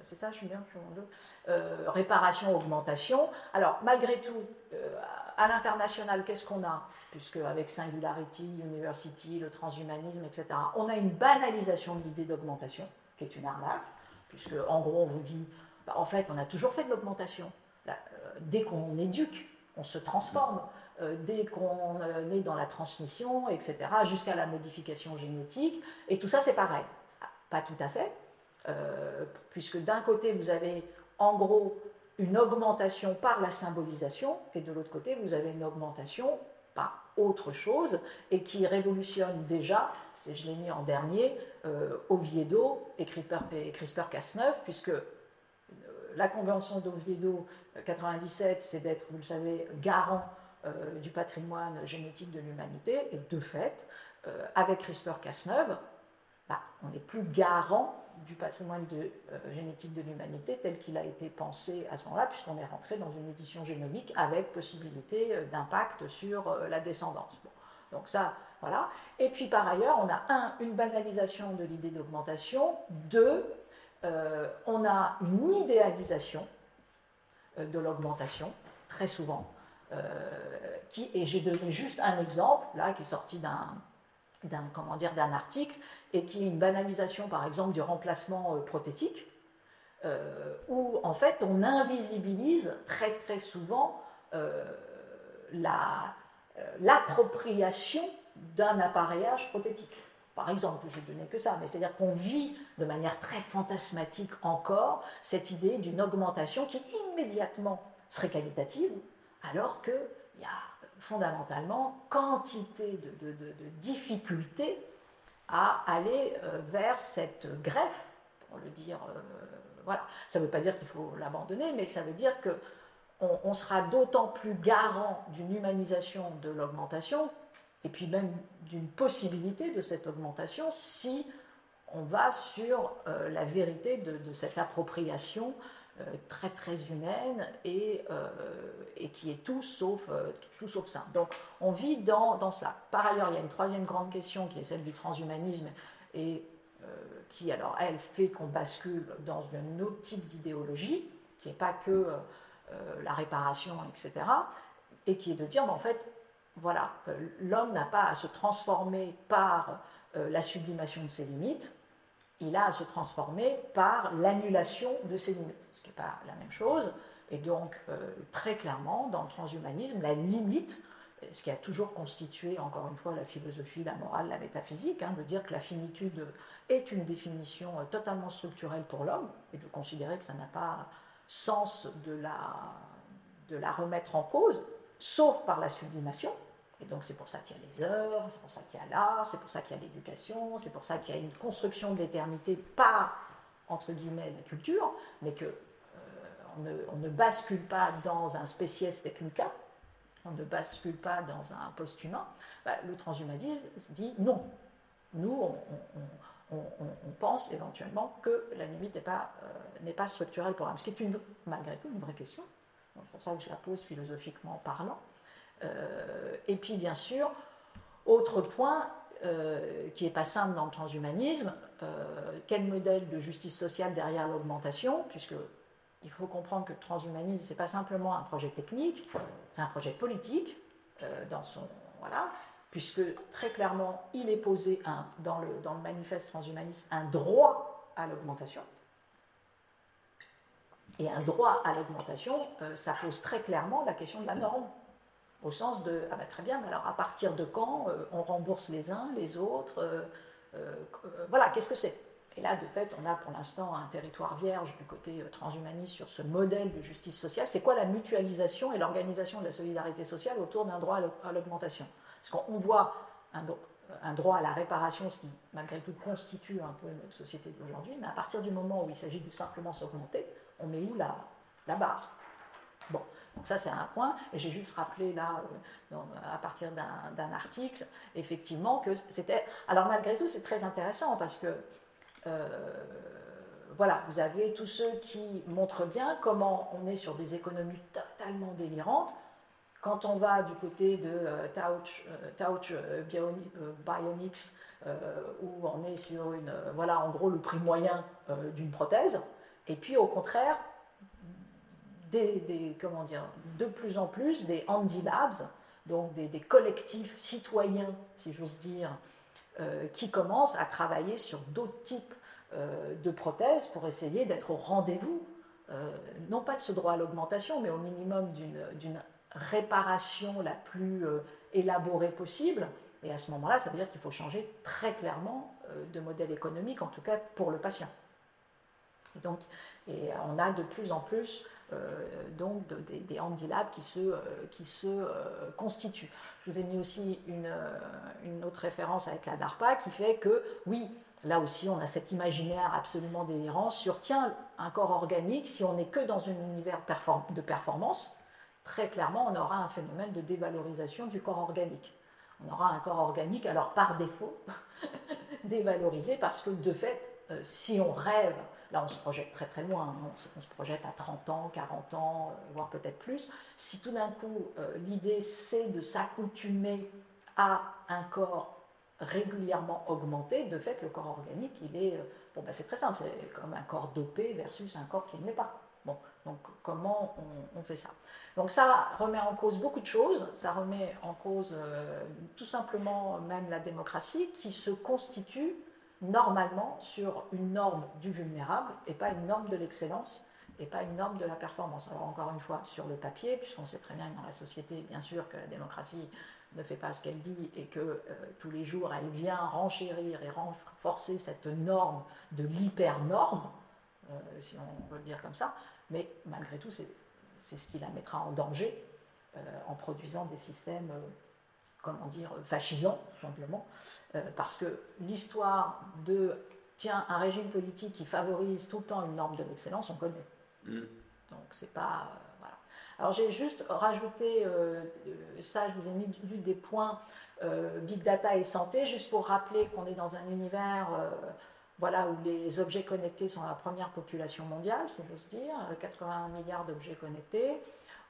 c'est ça, je suis bien, je suis en deux. Euh, réparation, augmentation. Alors, malgré tout, euh, à l'international, qu'est-ce qu'on a? Puisque avec Singularity, University, le transhumanisme, etc., on a une banalisation de l'idée d'augmentation, qui est une arnaque, puisque en gros, on vous dit, bah, en fait, on a toujours fait de l'augmentation. Euh, dès qu'on éduque, on se transforme. dès qu'on est dans la transmission, etc., jusqu'à la modification génétique. Et tout ça, c'est pareil. Pas tout à fait, euh, puisque d'un côté, vous avez en gros une augmentation par la symbolisation, et de l'autre côté, vous avez une augmentation par autre chose, et qui révolutionne déjà, je l'ai mis en dernier, euh, Oviedo et CRISPR-Cas9, puisque euh, la convention d'Oviedo 97, c'est d'être, vous le savez, garant du patrimoine génétique de l'humanité, et de fait, avec CRISPR-Cas9, bah, on n'est plus garant du patrimoine euh, génétique de l'humanité tel qu'il a été pensé à ce moment-là, puisqu'on est rentré dans une édition génomique avec possibilité euh, d'impact sur euh, la descendance. Donc ça, voilà. Et puis par ailleurs, on a un, une banalisation de l'idée d'augmentation, deux, on a une idéalisation de l'augmentation, très souvent, qui, et j'ai donné juste un exemple, là, qui est sorti d'un d'un comment d'un article et qui est une banalisation par exemple du remplacement euh, prothétique euh, où en fait on invisibilise très très souvent euh, l'appropriation d'un appareillage prothétique. Par exemple, je donner que ça, mais c'est-à-dire qu'on vit de manière très fantasmatique encore cette idée d'une augmentation qui immédiatement serait qualitative, alors qu'il y a fondamentalement quantité de, difficultés à aller euh, vers cette greffe, pour le dire, euh, voilà. Ça ne veut pas dire qu'il faut l'abandonner, mais ça veut dire que on, sera d'autant plus garant d'une humanisation de l'augmentation, et puis même d'une possibilité de cette augmentation, si on va sur euh, la vérité de cette appropriation très très humaine et, euh, et, qui est tout sauf, euh, tout sauf ça. Donc on vit dans, dans cela. Par ailleurs, il y a une troisième grande question qui est celle du transhumanisme et qui, alors, elle fait qu'on bascule dans un autre type d'idéologie, qui n'est pas que la réparation, etc., et qui est de dire, en fait, voilà, l'homme n'a pas à se transformer par la sublimation de ses limites, il a à se transformer par l'annulation de ses limites, ce qui n'est pas la même chose. Et donc, euh, très clairement, dans le transhumanisme, la limite, ce qui a toujours constitué, encore une fois, la philosophie, la morale, la métaphysique, hein, de dire que la finitude est une définition euh, totalement structurelle pour l'homme, et de considérer que ça n'a pas sens de de la remettre en cause, sauf par la sublimation, et donc c'est pour ça qu'il y a les œuvres, c'est pour ça qu'il y a l'art, c'est pour ça qu'il y a l'éducation, c'est pour ça qu'il y a une construction de l'éternité par, entre guillemets, la culture, mais que euh, on, ne, bascule pas dans un species technica, on ne bascule pas dans un post-humain. Bah, le transhumanisme dit non. Nous, on, pense éventuellement que la limite n'est pas, euh, pas structurelle pour l'homme, ce qui est une, malgré tout une vraie question. C'est pour ça que je la pose philosophiquement parlant. Euh, et puis, bien sûr, autre point euh, qui n'est pas simple dans le transhumanisme, euh, quel modèle de justice sociale derrière l'augmentation, puisque il faut comprendre que le transhumanisme, ce n'est pas simplement un projet technique, c'est un projet politique, dans son, voilà, puisque très clairement, il est posé dans, le, dans le manifeste transhumaniste un droit à l'augmentation. Et un droit à l'augmentation, ça pose très clairement la question de la norme au sens de ah ben très bien, alors à partir de quand euh, on rembourse les uns, les autres euh, euh, Voilà, qu'est-ce que c'est? Et là, de fait, on a pour l'instant un territoire vierge du côté transhumaniste sur ce modèle de justice sociale. C'est quoi la mutualisation et l'organisation de la solidarité sociale autour d'un droit à l'augmentation? Parce qu'on voit un, droit à la réparation, ce qui malgré tout constitue un peu notre société d'aujourd'hui, mais à partir du moment où il s'agit de simplement s'augmenter, on met où la barre? Bon, donc ça c'est un point, et j'ai juste rappelé là, euh, à partir d'un article, effectivement, que c'était... Alors malgré tout, c'est très intéressant, parce que euh, voilà, vous avez tous ceux qui montrent bien comment on est sur des économies totalement délirantes. Quand on va du côté de euh, Touch, euh, Bionics, où on est sur une, voilà, en gros le prix moyen d'une prothèse, et puis au contraire, des, de plus en plus des Handy Labs, donc des collectifs citoyens, si j'ose dire, euh, qui commencent à travailler sur d'autres types euh, de prothèses pour essayer d'être au rendez-vous, euh, non pas de ce droit à l'augmentation, mais au minimum d'une réparation la plus élaborée possible. Et à ce moment-là, ça veut dire qu'il faut changer très clairement de modèle économique, en tout cas pour le patient. Et donc, et on a de plus en plus donc des, des labs qui se, qui se constituent. Je vous ai mis aussi euh, une, autre référence avec la DARPA qui fait que, oui, là aussi, on a cet imaginaire absolument délirant sur, tiens, un corps organique, si on n'est que dans un univers de performance, très clairement, on aura un phénomène de dévalorisation du corps organique. On aura un corps organique, alors par défaut, <laughs> dévalorisé, parce que de fait, euh, si on rêve Là, on se projette très très loin, hein. on, se, projette à 30 ans, 40 ans, euh, voire peut-être plus. Si tout d'un coup, euh, l'idée c'est de s'accoutumer à un corps régulièrement augmenté, de fait, le corps organique, il est. Euh, bon, ben, c'est très simple, c'est comme un corps dopé versus un corps qui ne l'est pas. Bon, donc comment on, fait ça? Donc ça remet en cause beaucoup de choses, ça remet en cause tout simplement même la démocratie qui se constitue normalement sur une norme du vulnérable et pas une norme de l'excellence et pas une norme de la performance. Alors encore une fois, sur le papier, puisqu'on sait très bien que dans la société, bien sûr, que la démocratie ne fait pas ce qu'elle dit et que euh, tous les jours, elle vient renchérir et renforcer cette norme de l'hyper-norme, euh, si on peut le dire comme ça, mais malgré tout, c'est ce qui la mettra en danger euh, en produisant des systèmes comment dire, fascisant, tout simplement, euh, parce que l'histoire de, tiens, un régime politique qui favorise tout le temps une norme de l'excellence, on connaît. Mm. Donc, c'est pas. Euh, voilà. Alors, j'ai juste rajouté, euh, ça, je vous ai mis des points big data et santé, juste pour rappeler qu'on est dans un univers. voilà, où les objets connectés sont la première population mondiale, si j'ose dire, 80 milliards d'objets connectés.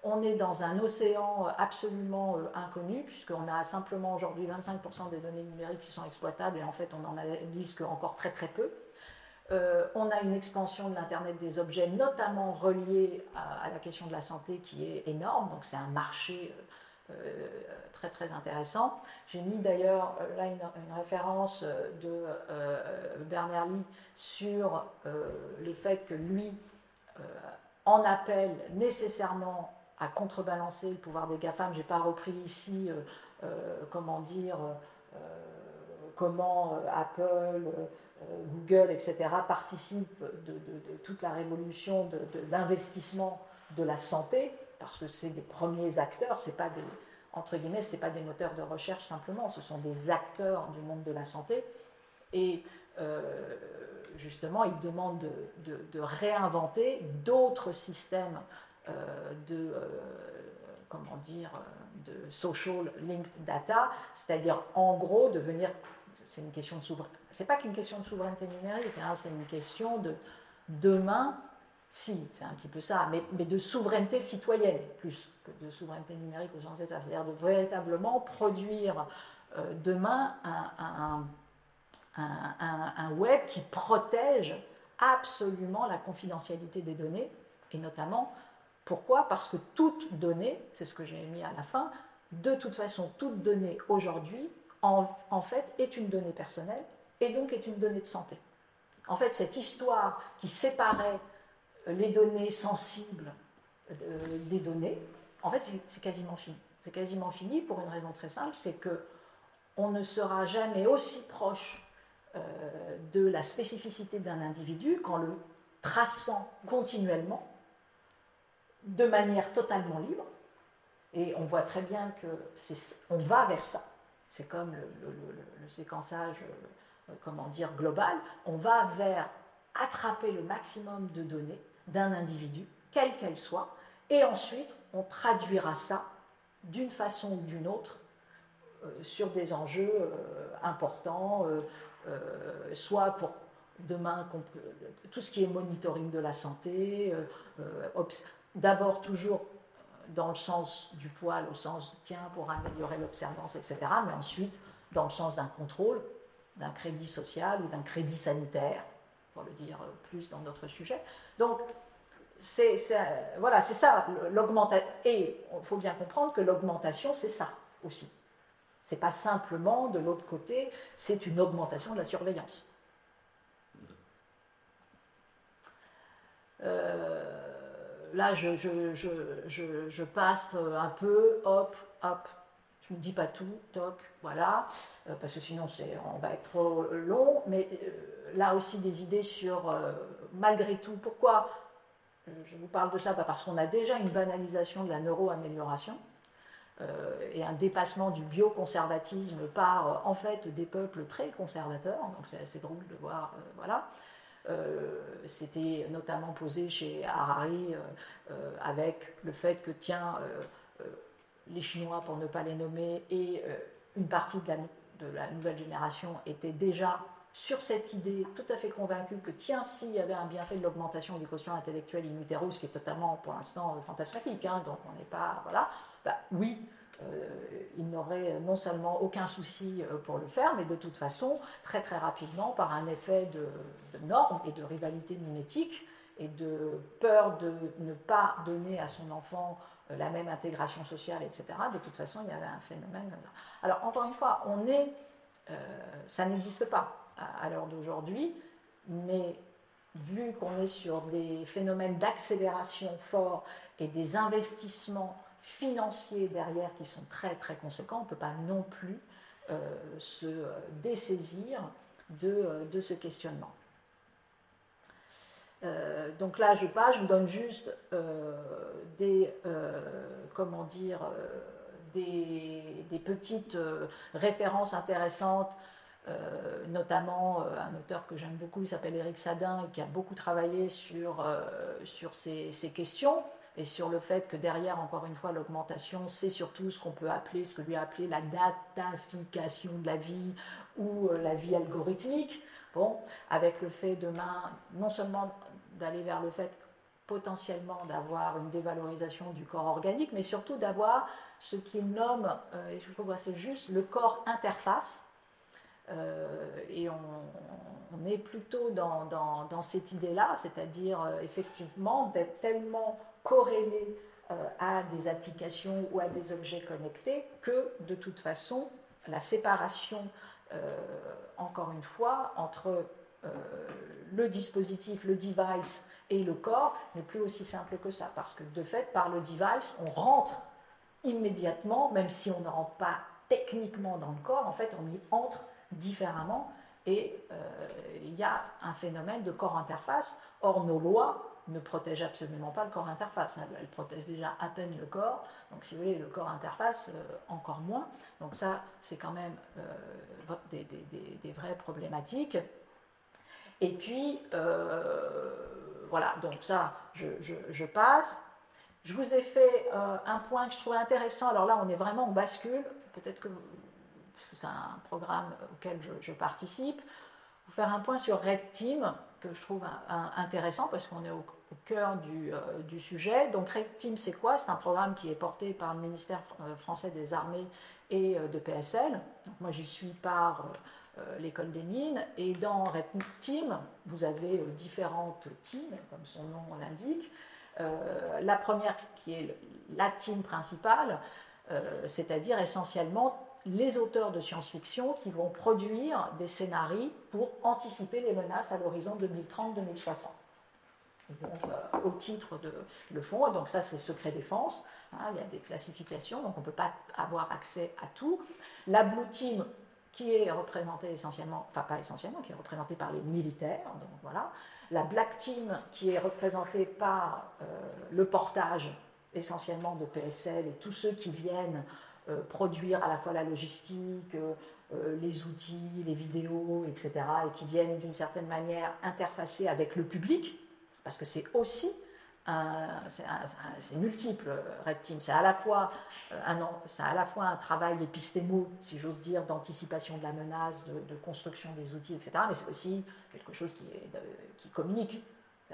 On est dans un océan euh, absolument euh, inconnu, puisqu'on a simplement aujourd'hui 25% des données numériques qui sont exploitables, et en fait on en analyse encore très très peu. Euh, on a une expansion de l'Internet des objets, notamment reliée à, la question de la santé, qui est énorme, donc c'est un marché très très intéressant. J'ai mis d'ailleurs là une, référence de Bernard Lee sur le fait que lui en appelle nécessairement à contrebalancer le pouvoir des GAFAM. Je n'ai pas repris ici, euh, euh, comment dire, euh, comment Apple, Google, etc., participent de, toute la révolution de, l'investissement de la santé, parce que c'est des premiers acteurs, c'est pas des, entre guillemets, c'est pas des moteurs de recherche simplement, ce sont des acteurs du monde de la santé. Et justement, ils demandent de réinventer d'autres systèmes de euh, comment dire, de social linked data, c'est-à-dire en gros devenir, c'est une question de souveraineté, c'est pas qu'une question de souveraineté numérique, hein, c'est une question de demain, si, c'est un petit peu ça, mais, mais, de souveraineté citoyenne plus que de souveraineté numérique au sens de c'est-à-dire de véritablement produire euh, demain un, un, web qui protège absolument la confidentialité des données et notamment pourquoi Parce que toute donnée, c'est ce que j'ai mis à la fin, de toute façon, toute donnée aujourd'hui, en, fait, est une donnée personnelle et donc est une donnée de santé. En fait, cette histoire qui séparait les données sensibles euh, des données, en fait, c'est quasiment fini. C'est quasiment fini pour une raison très simple, c'est que on ne sera jamais aussi proche de la spécificité d'un individu qu'en le traçant continuellement de manière totalement libre. Et on voit très bien que on va vers ça. C'est comme le, séquençage, euh, comment dire, global. On va vers attraper le maximum de données d'un individu, quelle qu'elle soit, et ensuite on traduira ça d'une façon ou d'une autre euh, sur des enjeux euh, importants, soit pour demain tout ce qui est monitoring de la santé, d'abord toujours dans le sens du poil, au sens tiens pour améliorer l'observance, etc., mais ensuite dans le sens d'un contrôle, d'un crédit social ou d'un crédit sanitaire, pour le dire plus dans notre sujet. Donc, c'est voilà, c'est ça l'augmentation. Et il faut bien comprendre que l'augmentation, c'est ça aussi. C'est pas simplement de l'autre côté, c'est une augmentation de la surveillance. Euh, là, je, passe un peu, hop, hop, je ne dis pas tout, toc, voilà, euh, parce que sinon on va être trop long, mais euh, là aussi des idées sur, euh, malgré tout, pourquoi je vous parle de ça Parce qu'on a déjà une banalisation de la neuroamélioration et un dépassement du bioconservatisme par, en fait, des peuples très conservateurs, donc c'est assez drôle de voir, voilà. Euh, c'était notamment posé chez Harari euh, euh, avec le fait que, tiens, les Chinois, pour ne pas les nommer, et une partie de la, de la nouvelle génération était déjà sur cette idée tout à fait convaincue que, tiens, s'il y avait un bienfait de l'augmentation du quotient intellectuel in utero, ce qui est totalement, pour l'instant, fantasmatique, hein, donc on n'est pas. Voilà, bah, oui, il n'aurait non seulement aucun souci euh, pour le faire, mais de toute façon, très très rapidement, par un effet de, normes et de rivalité mimétique et de peur de ne pas donner à son enfant euh, la même intégration sociale, etc., de toute façon, il y avait un phénomène. Alors, encore une fois, on est, ça n'existe pas à, à l'heure d'aujourd'hui, mais vu qu'on est sur des phénomènes d'accélération forts et des investissements financiers derrière qui sont très très conséquents, on ne peut pas non plus euh, se euh, dessaisir de, euh, ce questionnement. donc là, je passe, je vous donne juste des, comment dire, des, petites références intéressantes notamment un auteur que j'aime beaucoup, il s'appelle Eric Sadin, et qui a beaucoup travaillé sur, ces, questions et sur le fait que derrière, encore une fois, l'augmentation, c'est surtout ce qu'on peut appeler, ce que lui a appelé la datafication de la vie ou euh, la vie algorithmique. Bon, avec le fait demain, non seulement d'aller vers le fait potentiellement d'avoir une dévalorisation du corps organique, mais surtout d'avoir ce qu'il nomme, euh, et je trouve c'est juste le corps interface. Euh, et on, est plutôt dans, dans, dans cette idée-là, c'est-à-dire effectivement d'être tellement corrélés euh, à des applications ou à des objets connectés que de toute façon la séparation, euh, encore une fois, entre euh, le dispositif, le device et le corps n'est plus aussi simple que ça, parce que de fait, par le device, on rentre immédiatement, même si on ne rentre pas techniquement dans le corps, en fait, on y entre différemment, et il y a un phénomène de corps-interface. Or, nos lois ne protège absolument pas le corps interface. Hein. Elle, protège déjà à peine le corps. Donc, si vous voulez, le corps interface, euh, encore moins. Donc, ça, c'est quand même euh, des, vraies problématiques. Et puis, euh, voilà, donc ça, je, passe. Je vous ai fait un point que je trouvais intéressant. Alors là, on est vraiment en bascule. Peut-être que, c'est un programme auquel je, participe, vous faire un point sur Red Team que je trouve intéressant parce qu'on est au, cœur du, euh, du, sujet. Donc Red Team, c'est quoi? C'est un programme qui est porté par le ministère euh, français des armées et euh, de PSL. Moi, j'y suis par l'école des mines. Et dans Red Team, vous avez différentes teams, comme son nom l'indique. la première, qui est la team principale, c'est-à-dire essentiellement les auteurs de science-fiction qui vont produire des scénarios pour anticiper les menaces à l'horizon 2030-2060. Donc, euh, au titre de le fond, donc ça c'est secret défense, hein, il y a des classifications, donc on ne peut pas avoir accès à tout. La Blue Team, qui est représentée essentiellement, enfin pas essentiellement, qui est représentée par les militaires, donc voilà. La Black Team qui est représentée par euh, le portage essentiellement de PSL et tous ceux qui viennent produire à la fois la logistique, euh, les outils, les vidéos, etc., et qui viennent d'une certaine manière interfacer avec le public, parce que c'est aussi c'est multiple, euh, Red Team. C'est à, la fois euh, un, à la fois un travail épistémo, si j'ose dire, d'anticipation de la menace, de, construction des outils, etc. Mais c'est aussi quelque chose qui, qui communique.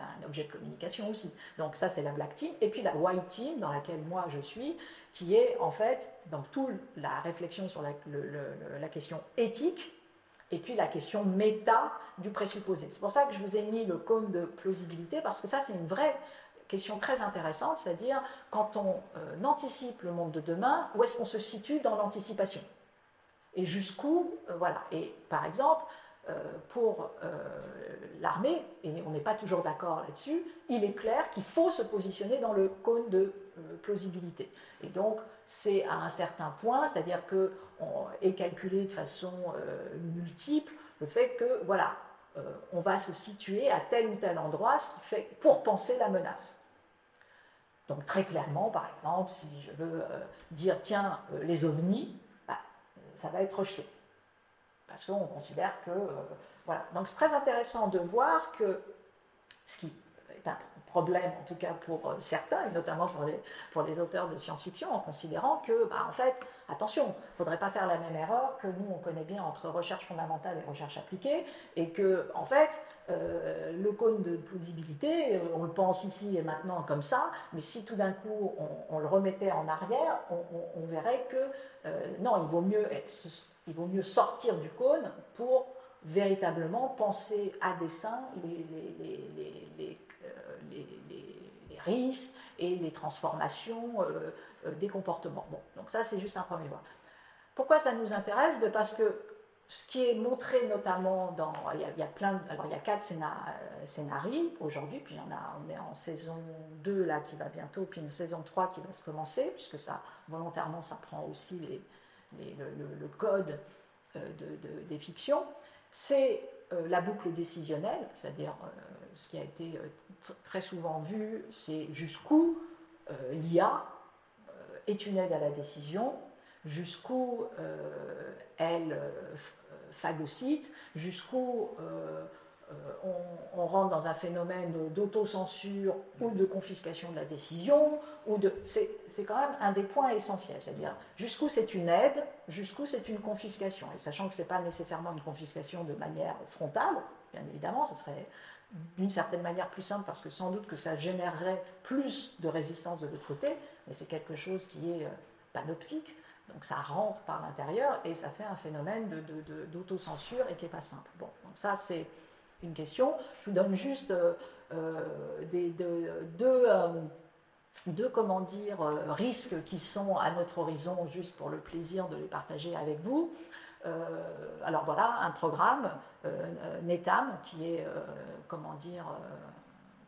Un objet de communication aussi. Donc ça, c'est la Black Team. Et puis la White Team, dans laquelle moi je suis, qui est en fait dans toute la réflexion sur la, la question éthique et puis la question méta du présupposé. C'est pour ça que je vous ai mis le cône de plausibilité, parce que ça, c'est une vraie question très intéressante, c'est-à-dire quand on euh, anticipe le monde de demain, où est-ce qu'on se situe dans l'anticipation? Et jusqu'où, euh, voilà. Et par exemple, pour l'armée, et on n'est pas toujours d'accord là-dessus, il est clair qu'il faut se positionner dans le cône de plausibilité. Et donc, c'est à un certain point, c'est-à-dire qu'on est calculé de façon multiple le fait que, voilà, on va se situer à tel ou tel endroit, ce qui fait pour penser la menace. Donc très clairement, par exemple, si je veux euh, dire, tiens, euh, les ovnis, bah, ça va être rejeté. Parce qu'on considère que... Euh, voilà. Donc c'est très intéressant de voir que ce qui est un problème, en tout cas pour certains, et notamment pour les, pour les auteurs de science-fiction, en considérant que, bah, en fait, attention, il ne faudrait pas faire la même erreur que nous, on connaît bien entre recherche fondamentale et recherche appliquée, et que, en fait, euh, le cône de plausibilité, euh, on le pense ici et maintenant comme ça, mais si tout d'un coup on, le remettait en arrière, on, verrait que euh, non, il vaut, mieux il vaut mieux sortir du cône pour véritablement penser à dessein les, les, risques et les transformations des comportements. Bon, donc ça c'est juste un premier point. Pourquoi ça nous intéresse? Ben, Parce que ce qui est montré notamment dans. Il y a, plein. alors, il y a quatre scénarios aujourd'hui, puis on est en saison 2 là qui va bientôt, puis une saison 3 qui va se commencer, puisque ça, volontairement, ça prend aussi les, le, code euh, de, des fictions. C'est euh, la boucle décisionnelle, c'est-à-dire euh, ce qui a été très souvent vu, c'est jusqu'où l'IA est une aide à la décision, jusqu'où elle phagocyte, jusqu'où euh, euh, on, rentre dans un phénomène d'autocensure ou de confiscation de la décision, ou de, c'est, quand même un des points essentiels, c'est-à-dire jusqu'où c'est une aide, jusqu'où c'est une confiscation, et sachant que ce n'est pas nécessairement une confiscation de manière frontale, bien évidemment, ce serait d'une certaine manière plus simple parce que sans doute que ça générerait plus de résistance de l'autre côté, mais c'est quelque chose qui est euh, panoptique. Donc ça rentre par l'intérieur et ça fait un phénomène d'autocensure et qui n'est pas simple. Bon, donc ça c'est une question. Je vous donne juste euh, euh, des, deux, euh, deux, comment dire, risques qui sont à notre horizon juste pour le plaisir de les partager avec vous. alors voilà, un programme, NETAM, qui est, comment dire,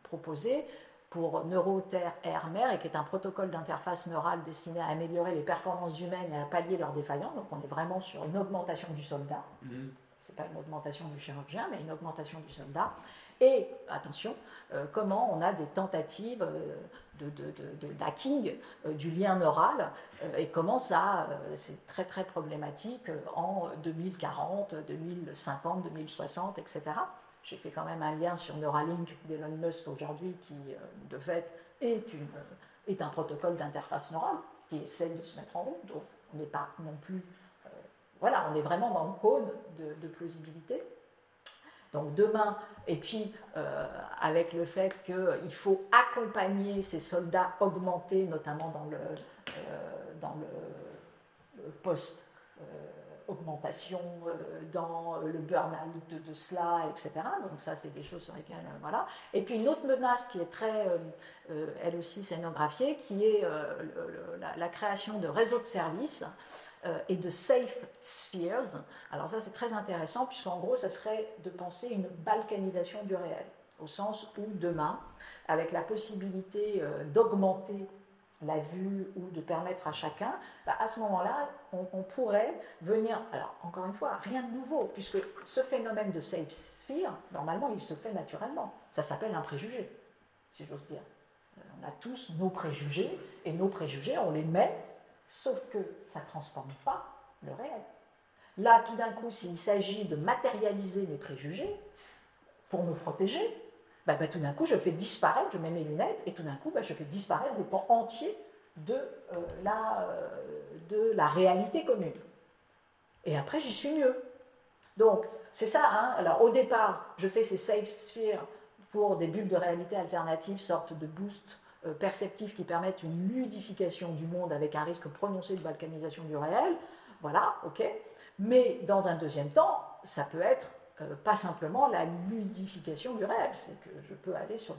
proposé pour Neuroterre Air-Mer et qui est un protocole d'interface neurale destiné à améliorer les performances humaines et à pallier leurs défaillances. Donc on est vraiment sur une augmentation du soldat. Mhm. Ce pas une augmentation du chirurgien, mais une augmentation du soldat. Et attention, euh, comment on a des tentatives euh, de, de, euh, du lien neural et comment ça, c'est très très problématique en 2040, 2050, 2060, etc. J'ai fait quand même un lien sur Neuralink d'Elon Musk aujourd'hui qui, de fait, est, une, est un protocole d'interface neurale qui essaie de se mettre en route. Donc, on n'est pas non plus. Euh, voilà, on est vraiment dans le cône de, plausibilité. Donc demain, et puis euh, avec le fait qu'il faut accompagner ces soldats augmentés, notamment dans le, euh, dans le burn-out de, cela, etc. Donc ça, c'est des choses sur lesquelles... Euh, voilà. Et puis une autre menace qui est très, euh, elle aussi scénographiée, qui est la, création de réseaux de services et de safe spheres. Alors ça, c'est très intéressant, puisqu'en gros, ça serait de penser une balkanisation du réel, au sens où demain, avec la possibilité d'augmenter la vue ou de permettre à chacun, bah, à ce moment-là, on, pourrait venir, alors encore une fois, rien de nouveau, puisque ce phénomène de safe sphere, normalement, il se fait naturellement. Ça s'appelle un préjugé, si j'ose dire. Euh, on a tous nos préjugés, et nos préjugés, on les met, sauf que ça ne transforme pas le réel. Là, tout d'un coup, s'il s'agit de matérialiser mes préjugés pour me protéger, bah, bah, tout d'un coup, je fais disparaître, je mets mes lunettes, et tout d'un coup, bah, je fais disparaître le pan entier de, euh, la, euh, de la réalité commune. Et après, j'y suis mieux. Donc, c'est ça. Hein. Alors, au départ, je fais ces safe spheres pour des bulles de réalité alternatives, sorte de boost perceptifs qui permettent une ludification du monde avec un risque prononcé de balkanisation du réel. Voilà, ok. Mais dans un deuxième temps, ça peut être euh, pas simplement la ludification du réel, c'est que je peux aller sur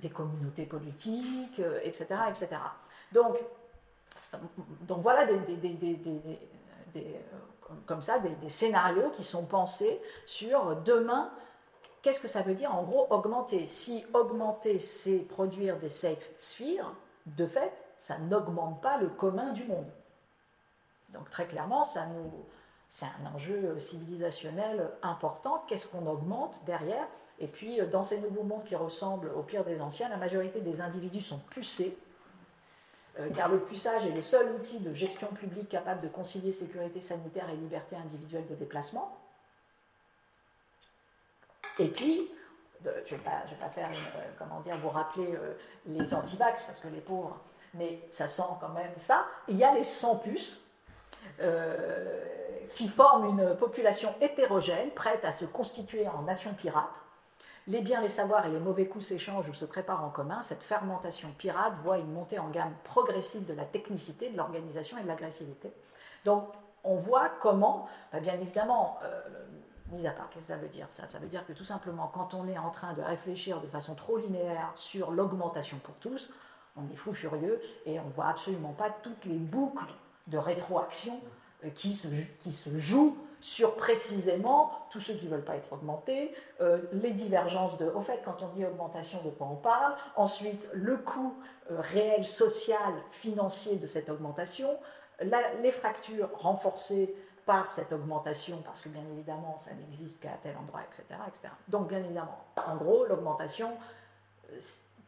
des, communautés politiques, etc., euh, etc. Donc, donc voilà des, euh, comme ça des, scénarios qui sont pensés sur demain. Qu'est-ce que ça veut dire en gros augmenter? Si augmenter, c'est produire des safe spheres, de fait, ça n'augmente pas le commun du monde. Donc très clairement, ça nous, c'est un enjeu civilisationnel important. Qu'est-ce qu'on augmente derrière? Et puis, euh, dans ces nouveaux mondes qui ressemblent au pire des anciens, la majorité des individus sont pucés, euh, car le puçage est le seul outil de gestion publique capable de concilier sécurité sanitaire et liberté individuelle de déplacement. Et puis, je ne vais, pas faire, euh, comment dire, vous rappeler les antivax, parce que les pauvres, mais ça sent quand même ça. Il y a les sans-puces, qui forment une population hétérogène, prête à se constituer en nation pirate. Les biens, les savoirs et les mauvais coups s'échangent ou se préparent en commun. Cette fermentation pirate voit une montée en gamme progressive de la technicité, de l'organisation et de l'agressivité. Donc, on voit comment, bah, bien évidemment, euh, mis à part, qu'est-ce que ça veut dire? Ça Ça veut dire que tout simplement, quand on est en train de réfléchir de façon trop linéaire sur l'augmentation pour tous, on est fou furieux et on ne voit absolument pas toutes les boucles de rétroaction euh, qui se, qui se jouent sur précisément tous ceux qui ne veulent pas être augmentés, euh, les divergences de, au fait, quand on dit augmentation, de quoi on parle, ensuite le coût euh, réel, social, financier de cette augmentation, les fractures renforcées par cette augmentation, parce que bien évidemment, ça n'existe qu'à tel endroit, etc., etc. Donc, bien évidemment, en gros, l'augmentation,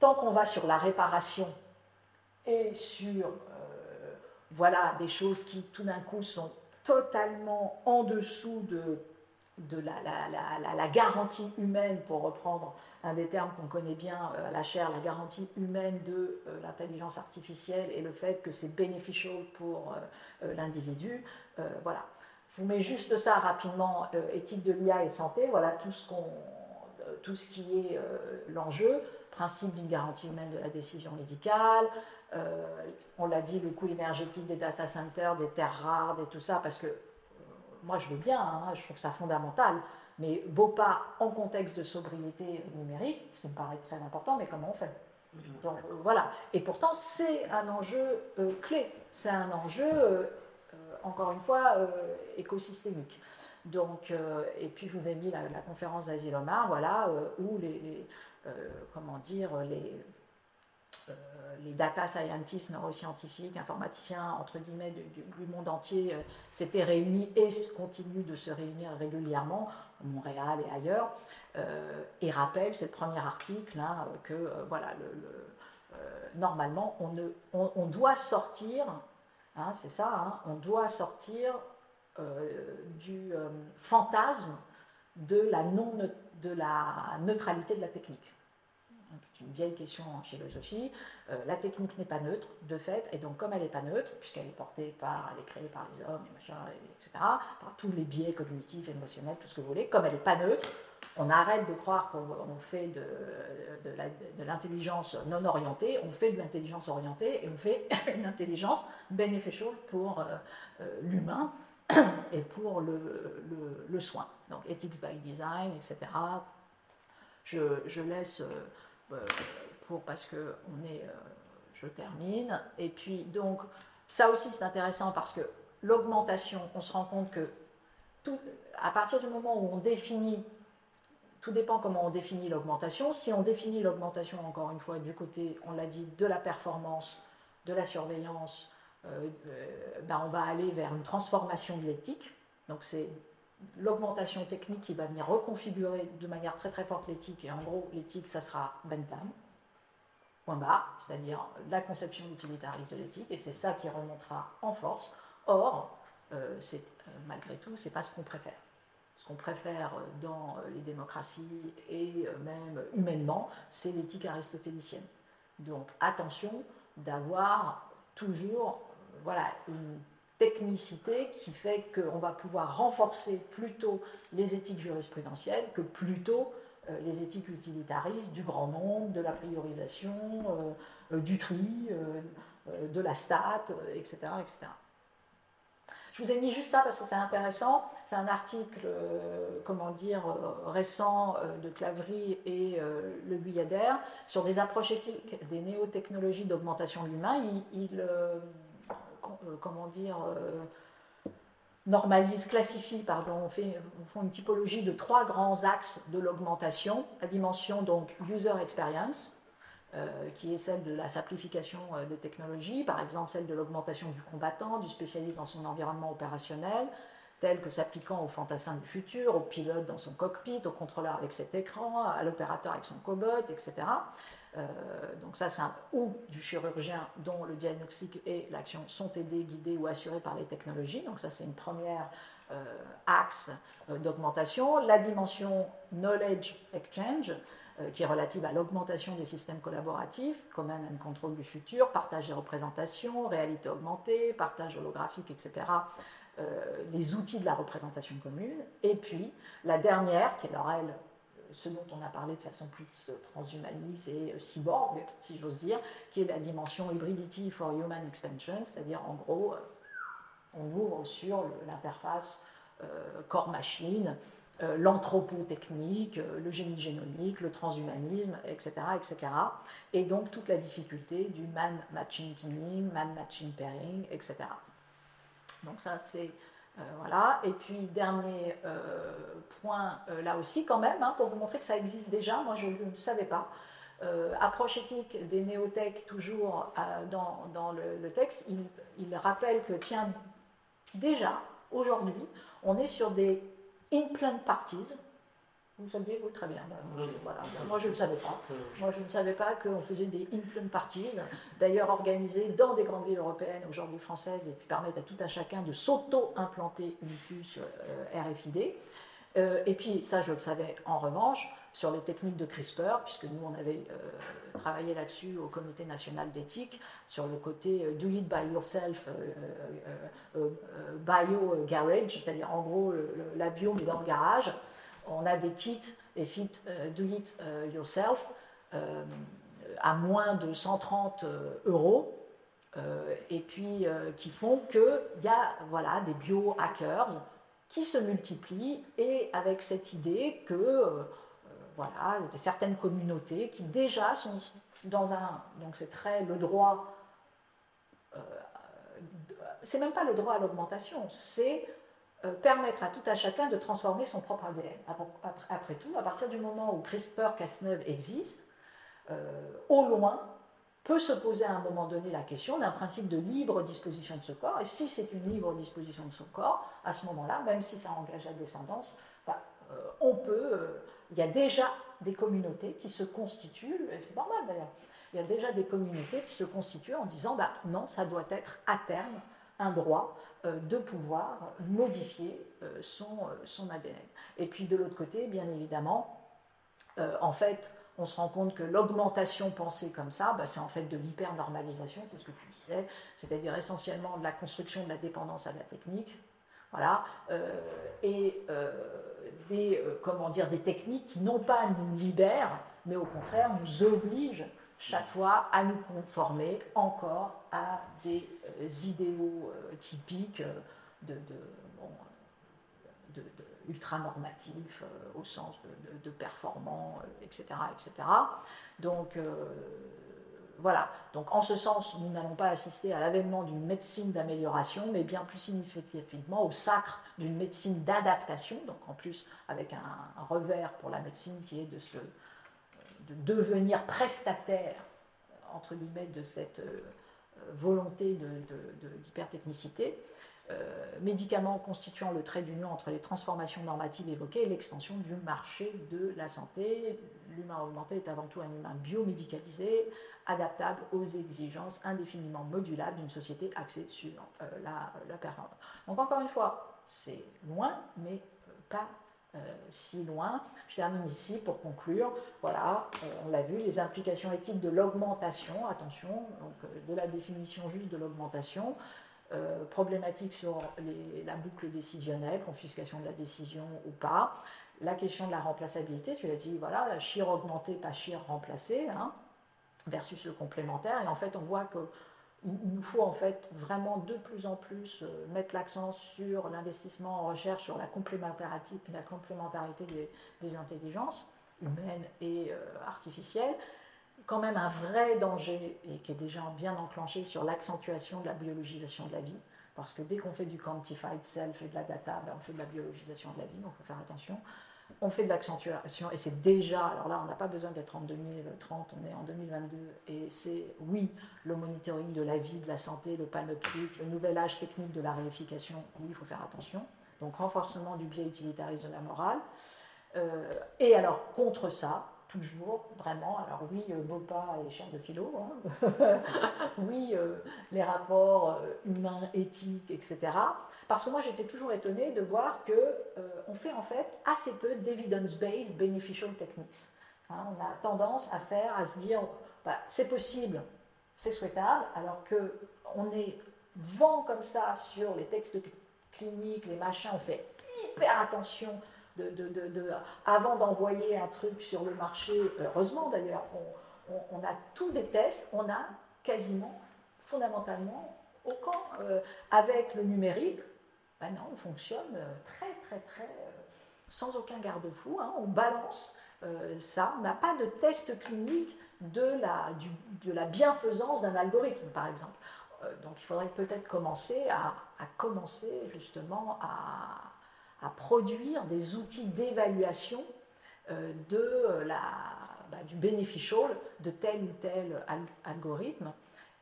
tant qu'on va sur la réparation et sur voilà des choses qui tout d'un coup sont totalement en dessous de, de la, garantie humaine, pour reprendre un des termes qu'on connaît bien euh, à la chair, la garantie humaine de euh, l'intelligence artificielle et le fait que c'est beneficial pour euh, l'individu. voilà. Je vous mets juste ça rapidement, éthique de l'IA et santé, voilà tout ce, qu'on, tout ce qui est l'enjeu, principe d'une garantie humaine de la décision médicale, euh, on l'a dit, le coût énergétique des data centers, des terres rares, et tout ça, parce que euh, moi je veux bien, hein, je trouve ça fondamental, mais beau pas en contexte de sobriété numérique, ça me paraît très important, mais comment on fait? Donc, euh, voilà. Et pourtant, c'est un enjeu clé, c'est un enjeu, encore une fois, écosystémique. Donc, et puis je vous ai mis la, conférence d'Asilomar, voilà, où les comment dire, les, euh, les data scientists, neuroscientifiques, informaticiens, entre guillemets, du, monde entier euh, s'étaient réunis et continuent de se réunir régulièrement, à Montréal et ailleurs, euh, et rappellent, c'est le premier article, hein, que voilà, le, normalement, on, ne, on, doit sortir, hein, c'est ça, hein, on doit sortir du fantasme de la, non, de la neutralité de la technique une vieille question en philosophie. Euh, la technique n'est pas neutre, de fait, et donc comme elle n'est pas neutre, puisqu'elle est portée par, elle est créée par les hommes, etc., par tous les biais cognitifs, émotionnels, tout ce que vous voulez, comme elle n'est pas neutre, on arrête de croire qu'on fait de, de l'intelligence non orientée, on fait de l'intelligence orientée et on fait <laughs> une intelligence beneficial pour euh, euh, l'humain et pour le, le, soin. Donc ethics by design, etc. Je, je laisse pour, parce que on est, euh, je termine. Et puis donc, ça aussi c'est intéressant parce que l'augmentation, on se rend compte que à partir du moment où on définit, tout dépend comment on définit l'augmentation. Si on définit l'augmentation, encore une fois, du côté, on l'a dit, de la performance, de la surveillance, ben, on va aller vers une transformation de l'éthique. Donc c'est l'augmentation technique qui va venir reconfigurer de manière très très forte l'éthique. Et en gros, l'éthique, ça sera Bentham, point barre, c'est-à-dire la conception utilitariste de l'éthique, et c'est ça qui remontera en force. Or, euh, c'est, euh, malgré tout, c'est pas ce qu'on préfère. Ce qu'on préfère dans les démocraties et même humainement, c'est l'éthique aristotélicienne. Donc attention d'avoir toujours voilà, une technicité qui fait qu'on va pouvoir renforcer plutôt les éthiques jurisprudentielles que plutôt euh, les éthiques utilitaristes du grand nombre, de la priorisation, euh, euh, du tri, de la stat, etc., etc. Je vous ai mis juste ça parce que c'est intéressant. C'est un article, comment dire, récent de Claverie et Le Guyader sur des approches éthiques des néotechnologies d'augmentation de l'humain. il comment dire, euh, normalise, classifie, pardon, fait, font une typologie de trois grands axes de l'augmentation. La dimension donc user experience, euh, qui est celle de la simplification des technologies, par exemple celle de l'augmentation du combattant, du spécialiste dans son environnement opérationnel, tel que s'appliquant au fantassin du futur, au pilote dans son cockpit, au contrôleur avec cet écran, à l'opérateur avec son cobot, etc. Euh, donc ça, c'est un ou du chirurgien dont le diagnostic et l'action sont aidés, guidés ou assurés par les technologies. Donc ça, c'est une première euh, axe euh, d'augmentation. La dimension knowledge exchange, qui est relative à l'augmentation des systèmes collaboratifs, command and control du futur, partage des représentations, réalité augmentée, partage holographique, etc. les outils de la représentation commune. Et puis, la dernière, qui est leur elle ce dont on a parlé de façon plus transhumaniste et euh, cyborg, si j'ose dire, qui est la dimension hybridity for human extension, c'est-à-dire en gros, euh, on ouvre sur l'interface euh, corps-machine, l'anthropotechnique, le génie génomique, le transhumanisme, etc., etc. Et donc toute la difficulté du man-machine teaming, man-machine pairing, etc. Donc ça, c'est euh, voilà. Et puis, dernier euh, point, euh, là aussi, quand même, hein, pour vous montrer que ça existe déjà, moi je ne savais pas. approche éthique des néothèques, toujours dans, le, texte, il, il, rappelle que, tiens, déjà, aujourd'hui, on est sur des implant parties, vous saviez, vous, très bien. Voilà. Moi, je ne savais pas. Moi, je ne savais pas qu'on faisait des implant parties, d'ailleurs organisées dans des grandes villes européennes, aujourd'hui françaises, et qui permettent à tout un chacun de s'auto-implanter une puce euh, RFID. Euh, et puis, ça, je le savais en revanche, sur les techniques de CRISPR, puisque nous, on avait euh, travaillé là-dessus au Comité national d'éthique, sur le côté do it by yourself, bio garage, c'est-à-dire en gros la bio mais dans le garage on a des kits et fit euh, do it euh, yourself euh, à moins de 130 euros. et puis qui font qu'il y a voilà, des biohackers qui se multiplient et avec cette idée que voilà, certaines communautés qui déjà sont dans un. Donc c'est très le droit. c'est même pas le droit à l'augmentation, c'est permettre à tout à chacun de transformer son propre ADN. Après tout, à partir du moment où CRISPR-Cas9 existe, euh, au loin, peut se poser à un moment donné la question d'un principe de libre disposition de ce corps. Et si c'est une libre disposition de son corps, à ce moment-là, même si ça engage la descendance, bah, euh, on peut. il y a déjà des communautés qui se constituent, et c'est normal d'ailleurs, il y a déjà des communautés qui se constituent en disant bah, non, ça doit être à terme un droit euh, de pouvoir modifier euh, son, euh, ADN. Et puis de l'autre côté, bien évidemment, en fait, on se rend compte que l'augmentation pensée comme ça, bah, c'est en fait de l'hyper-normalisation, c'est ce que tu disais, c'est-à-dire essentiellement de la construction de la dépendance à la technique, voilà, et des, comment dire, des techniques qui non pas nous libèrent, mais au contraire nous obligent chaque fois à nous conformer encore à des euh, idéaux euh, typiques euh, de, ultra-normatifs au sens de, performants, etc., etc. Donc voilà. Donc en ce sens, nous n'allons pas assister à l'avènement d'une médecine d'amélioration, mais bien plus significativement au sacre d'une médecine d'adaptation. Donc en plus avec un, revers pour la médecine qui est de se de devenir prestataire, entre guillemets, de cette, euh, volonté d'hypertechnicité. médicaments constituant le trait d'union entre les transformations normatives évoquées et l'extension du marché de la santé. L'humain augmenté est avant tout un humain biomédicalisé, adaptable aux exigences indéfiniment modulables d'une société axée sur la, la performance. Donc encore une fois, c'est loin, mais pas euh, si loin. Je termine ici pour conclure. Voilà, euh, on l'a vu, les implications éthiques de l'augmentation, attention, donc, euh, de la définition juste de l'augmentation, problématique sur la boucle décisionnelle, confiscation de la décision ou pas. La question de la remplaçabilité, tu l'as dit, voilà, chir augmenté, pas chir remplacé, hein, versus le complémentaire. Et en fait, on voit que il nous faut en fait vraiment de plus en plus euh, mettre l'accent sur l'investissement en recherche, sur la complémentarité, la complémentarité des, intelligences humaines et euh, artificielles. Quand même un vrai danger, et qui est déjà bien enclenché, sur l'accentuation de la biologisation de la vie. Parce que dès qu'on fait du quantified self et de la data, ben, on fait de la biologisation de la vie, donc il faut faire attention on fait de l'accentuation et c'est déjà, alors là on n'a pas besoin d'être en 2030, on est en 2022 et c'est oui le monitoring de la vie, de la santé, le panoptique, le nouvel âge technique de la réification, oui il faut faire attention, donc renforcement du biais utilitariste de la morale. Euh, et alors contre ça, toujours, vraiment. Alors oui, euh, Bopa est cher de philo, hein. <laughs> oui, euh, les rapports humains, éthiques, etc. Parce que moi, j'étais toujours étonnée de voir qu'on euh, fait en fait assez peu d'evidence-based beneficial techniques. Hein, on a tendance à faire, à se dire, bah, c'est possible, c'est souhaitable, alors qu'on est vent comme ça sur les textes cliniques, les machins, on fait hyper attention avant d'envoyer un truc sur le marché. Heureusement d'ailleurs, on, a tous des tests, on a quasiment, fondamentalement, aucun. Euh, avec le numérique, ben non, on fonctionne euh, très, très, très euh, sans aucun garde-fou. Hein. on balance euh, ça. On n'a pas de test clinique de la, bienfaisance d'un algorithme, par exemple. donc il faudrait peut-être commencer à, commencer justement à, produire des outils d'évaluation de la, bah, du beneficial de tel ou tel algorithme.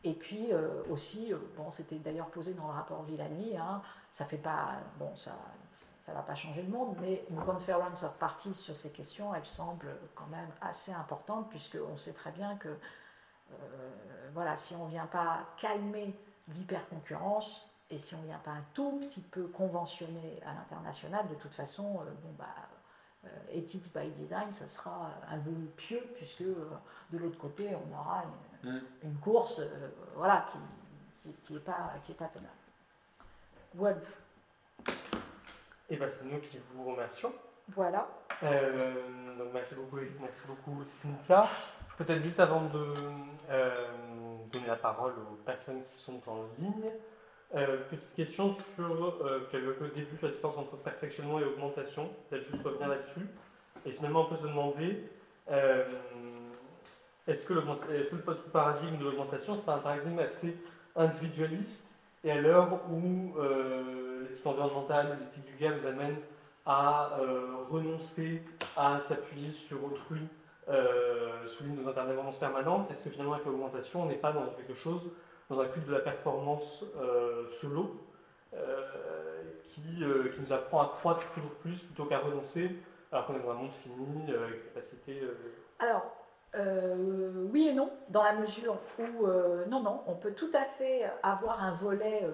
Et puis aussi, bon, c'était d'ailleurs posé dans le rapport Villani, hein, ça fait pas, bon, ça, ça va pas changer le monde, mais une conference of parties sur ces questions, elle semble quand même assez importante, puisqu'on sait très bien que, euh, voilà, si on ne vient pas calmer l'hyperconcurrence, et si on ne vient pas un tout petit peu conventionner à l'international, de toute façon, euh, bon, bah, euh, ethics by design, ça sera un vœu pieux, puisque de l'autre côté, on aura une, mm. course voilà, qui n'est qui, pas, qui est pas tenable. Voilà. Et bien, c'est nous qui vous remercions. Voilà. Euh, donc, merci beaucoup, merci beaucoup, Cynthia. Peut-être juste avant de euh, donner la parole aux personnes qui sont en ligne, euh, petite question sur, tu avais au début la différence entre perfectionnement et augmentation, peut-être juste revenir là-dessus. Et finalement, on peut se demander, est-ce que, est que le paradigme de l'augmentation, c'est un paradigme assez individualiste et à l'heure où euh, l'éthique environnementale, l'éthique du gars nous amène à euh, renoncer à s'appuyer sur autrui euh, de nos interdépendances permanentes, est-ce que finalement avec l'augmentation, on n'est pas dans quelque chose, dans un culte de la performance euh, solo, qui, qui, nous apprend à croître toujours plus plutôt qu'à renoncer, alors qu'on est dans un monde fini, avec capacité... Alors, euh, oui et non, dans la mesure où, euh, non, non, on peut tout à fait avoir un volet euh,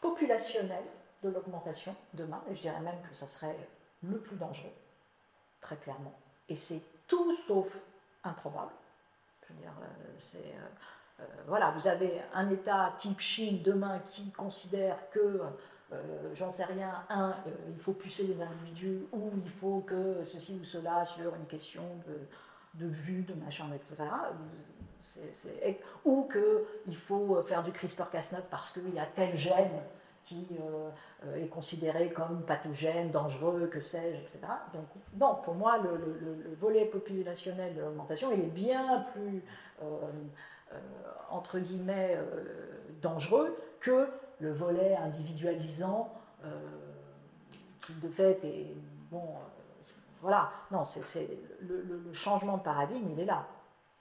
populationnel de l'augmentation demain, et je dirais même que ça serait le plus dangereux, très clairement. Et c'est tout sauf improbable. Je veux dire, c'est. voilà, vous avez un État type Chine demain qui considère que j'en sais rien, un, il faut pucer les individus, ou il faut que ceci ou cela sur une question de, de vue, de machin, etc. ou qu'il faut faire du CRISPR-Cas9 parce qu'il y a tel gène qui euh, est considéré comme pathogène, dangereux, que sais-je, etc. Donc, non, pour moi, le, volet populationnel de l'augmentation, il est bien plus, euh, euh, entre guillemets, dangereux que le volet individualisant, qui de fait est, bon, voilà, non, c'est, le, changement de paradigme, il est là.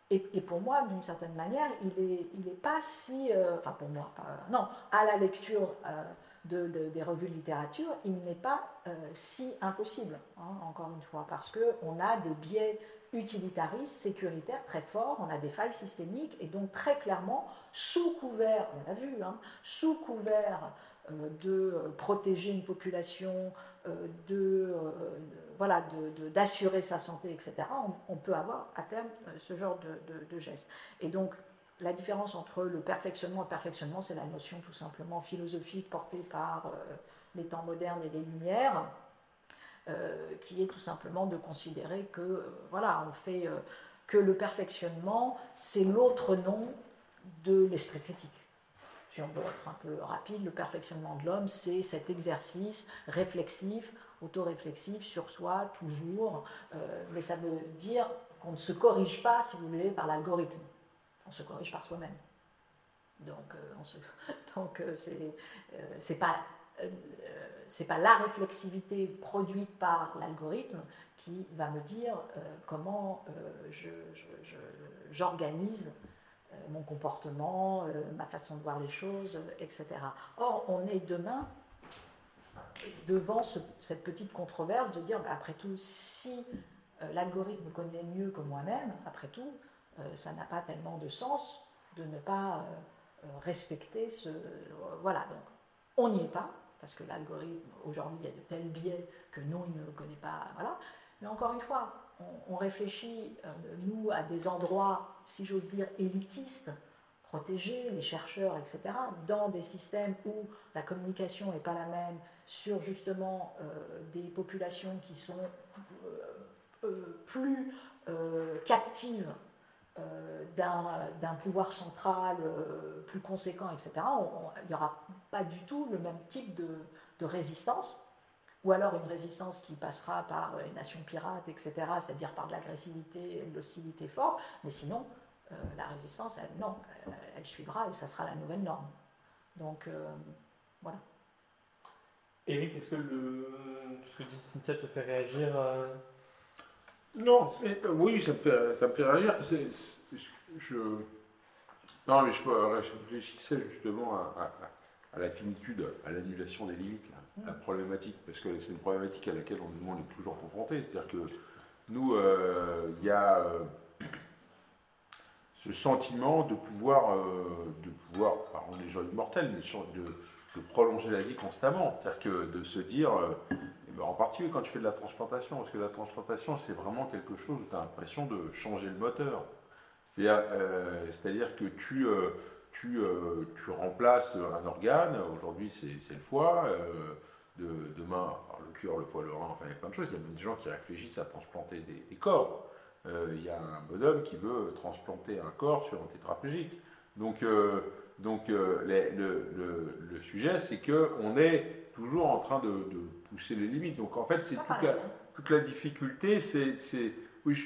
Et, pour moi, d'une certaine manière, il n'est est pas si... Euh, enfin, pour moi, non, à la lecture euh, de, des revues de littérature, il n'est pas euh, si impossible, hein, encore une fois, parce qu'on a des biais utilitaristes, sécuritaires très forts, on a des failles systémiques, et donc très clairement, sous couvert, on l'a vu, hein, sous couvert de protéger une population, de voilà, d'assurer sa santé, etc., on, peut avoir à terme euh, ce genre de, de, gestes. Et donc, la différence entre le perfectionnement et le perfectionnement, c'est la notion tout simplement philosophique portée par euh, les temps modernes et les Lumières, euh, qui est tout simplement de considérer que, voilà, on fait que le perfectionnement, c'est l'autre nom de l'esprit critique. Si on veut être un peu rapide, le perfectionnement de l'homme, c'est cet exercice réflexif autoréflexif sur soi, toujours, euh, mais ça veut dire qu'on ne se corrige pas, si vous voulez, par l'algorithme. On se corrige par soi-même. Donc, euh, <laughs> donc euh, c'est pas c'est pas la réflexivité produite par l'algorithme qui va me dire comment j'organise je, mon comportement, ma façon de voir les choses, etc. Or, on est demain devant cette petite controverse de dire, bah, après tout, si euh, l'algorithme connaît mieux que moi-même, après tout, euh, ça n'a pas tellement de sens de ne pas euh, respecter ce... voilà, donc on n'y est pas, parce que l'algorithme, aujourd'hui, il y a de tels biais que nous, il ne le connaît pas, voilà. Mais encore une fois, on, réfléchit, nous, à des endroits, si j'ose dire, élitistes, protégés, les chercheurs, etc., dans des systèmes où la communication n'est pas la même, sur justement euh, des populations qui sont euh, euh, plus captives d'un pouvoir central plus conséquent, etc., il n'y aura pas du tout le même type de, de, résistance, ou alors une résistance qui passera par les nations pirates, etc., c'est-à-dire par de l'agressivité l'hostilité forte, mais sinon, la résistance, elle, non, elle, suivra et ça sera la nouvelle norme. Donc, voilà. Eric, est-ce que le, ce que dit Cynthia te fait réagir euh Non, euh, oui, ça me fait, ça me fait réagir. je, non, mais je, réfléchissais justement à, la finitude, à l'annulation des limites, la problématique, parce que c'est une problématique à laquelle on, on est toujours confronté. C'est-à-dire que nous, euh, il y a ce sentiment de pouvoir, de pouvoir, on est gens immortels, mais de de prolonger la vie constamment. C'est-à-dire que de se dire, euh, en particulier quand tu fais de la transplantation, parce que la transplantation, c'est vraiment quelque chose où tu as l'impression de changer le moteur. C'est-à-dire euh, que tu, euh, tu, tu, remplaces un organe, aujourd'hui c'est le foie, de, demain le cœur, le foie, le rein, enfin il y a plein de choses. Il y a même des gens qui réfléchissent à transplanter des, corps. il y a un bonhomme qui veut transplanter un corps sur un tétraplégique. Donc donc euh, le, sujet, c'est qu'on est toujours en train de, pousser les limites. Donc en fait, c'est toute la, toute la, difficulté. C'est, oui,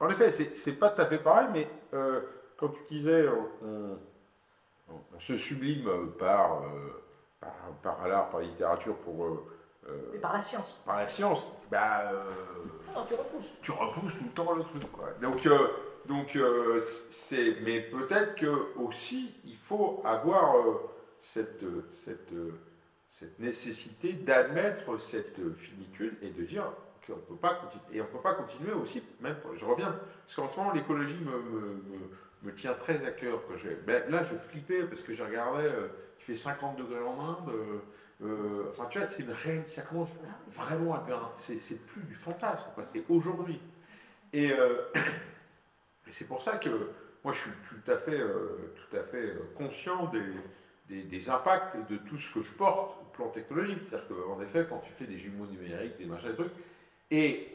en effet, c'est pas tout à fait pareil, mais euh, quand tu disais, on, se sublime par, euh, par, l'art, par la littérature pour... par la science. Par la science, bah, tu repousses. Tu repousses tout le temps le truc. Quoi. Donc donc, euh, c'est, mais peut-être que aussi, il faut avoir euh, cette, cette, cette, nécessité d'admettre cette finitude et de dire qu'on peut pas. Et on ne peut pas continuer aussi, même, je reviens, parce qu'en ce moment, l'écologie me, me, me, tient très à cœur. Ben, là, je flippais parce que je regardais, euh, il fait 50 degrés en Inde. enfin, tu vois, c'est une ça commence vraiment à devenir, c'est, plus du fantasme, c'est aujourd'hui. <coughs> Et c'est pour ça que moi je suis tout à fait, euh, tout à fait euh, conscient des, des, impacts de tout ce que je porte plan technologique. C'est-à-dire qu'en effet, quand tu fais des jumeaux numériques, des machins, des trucs, et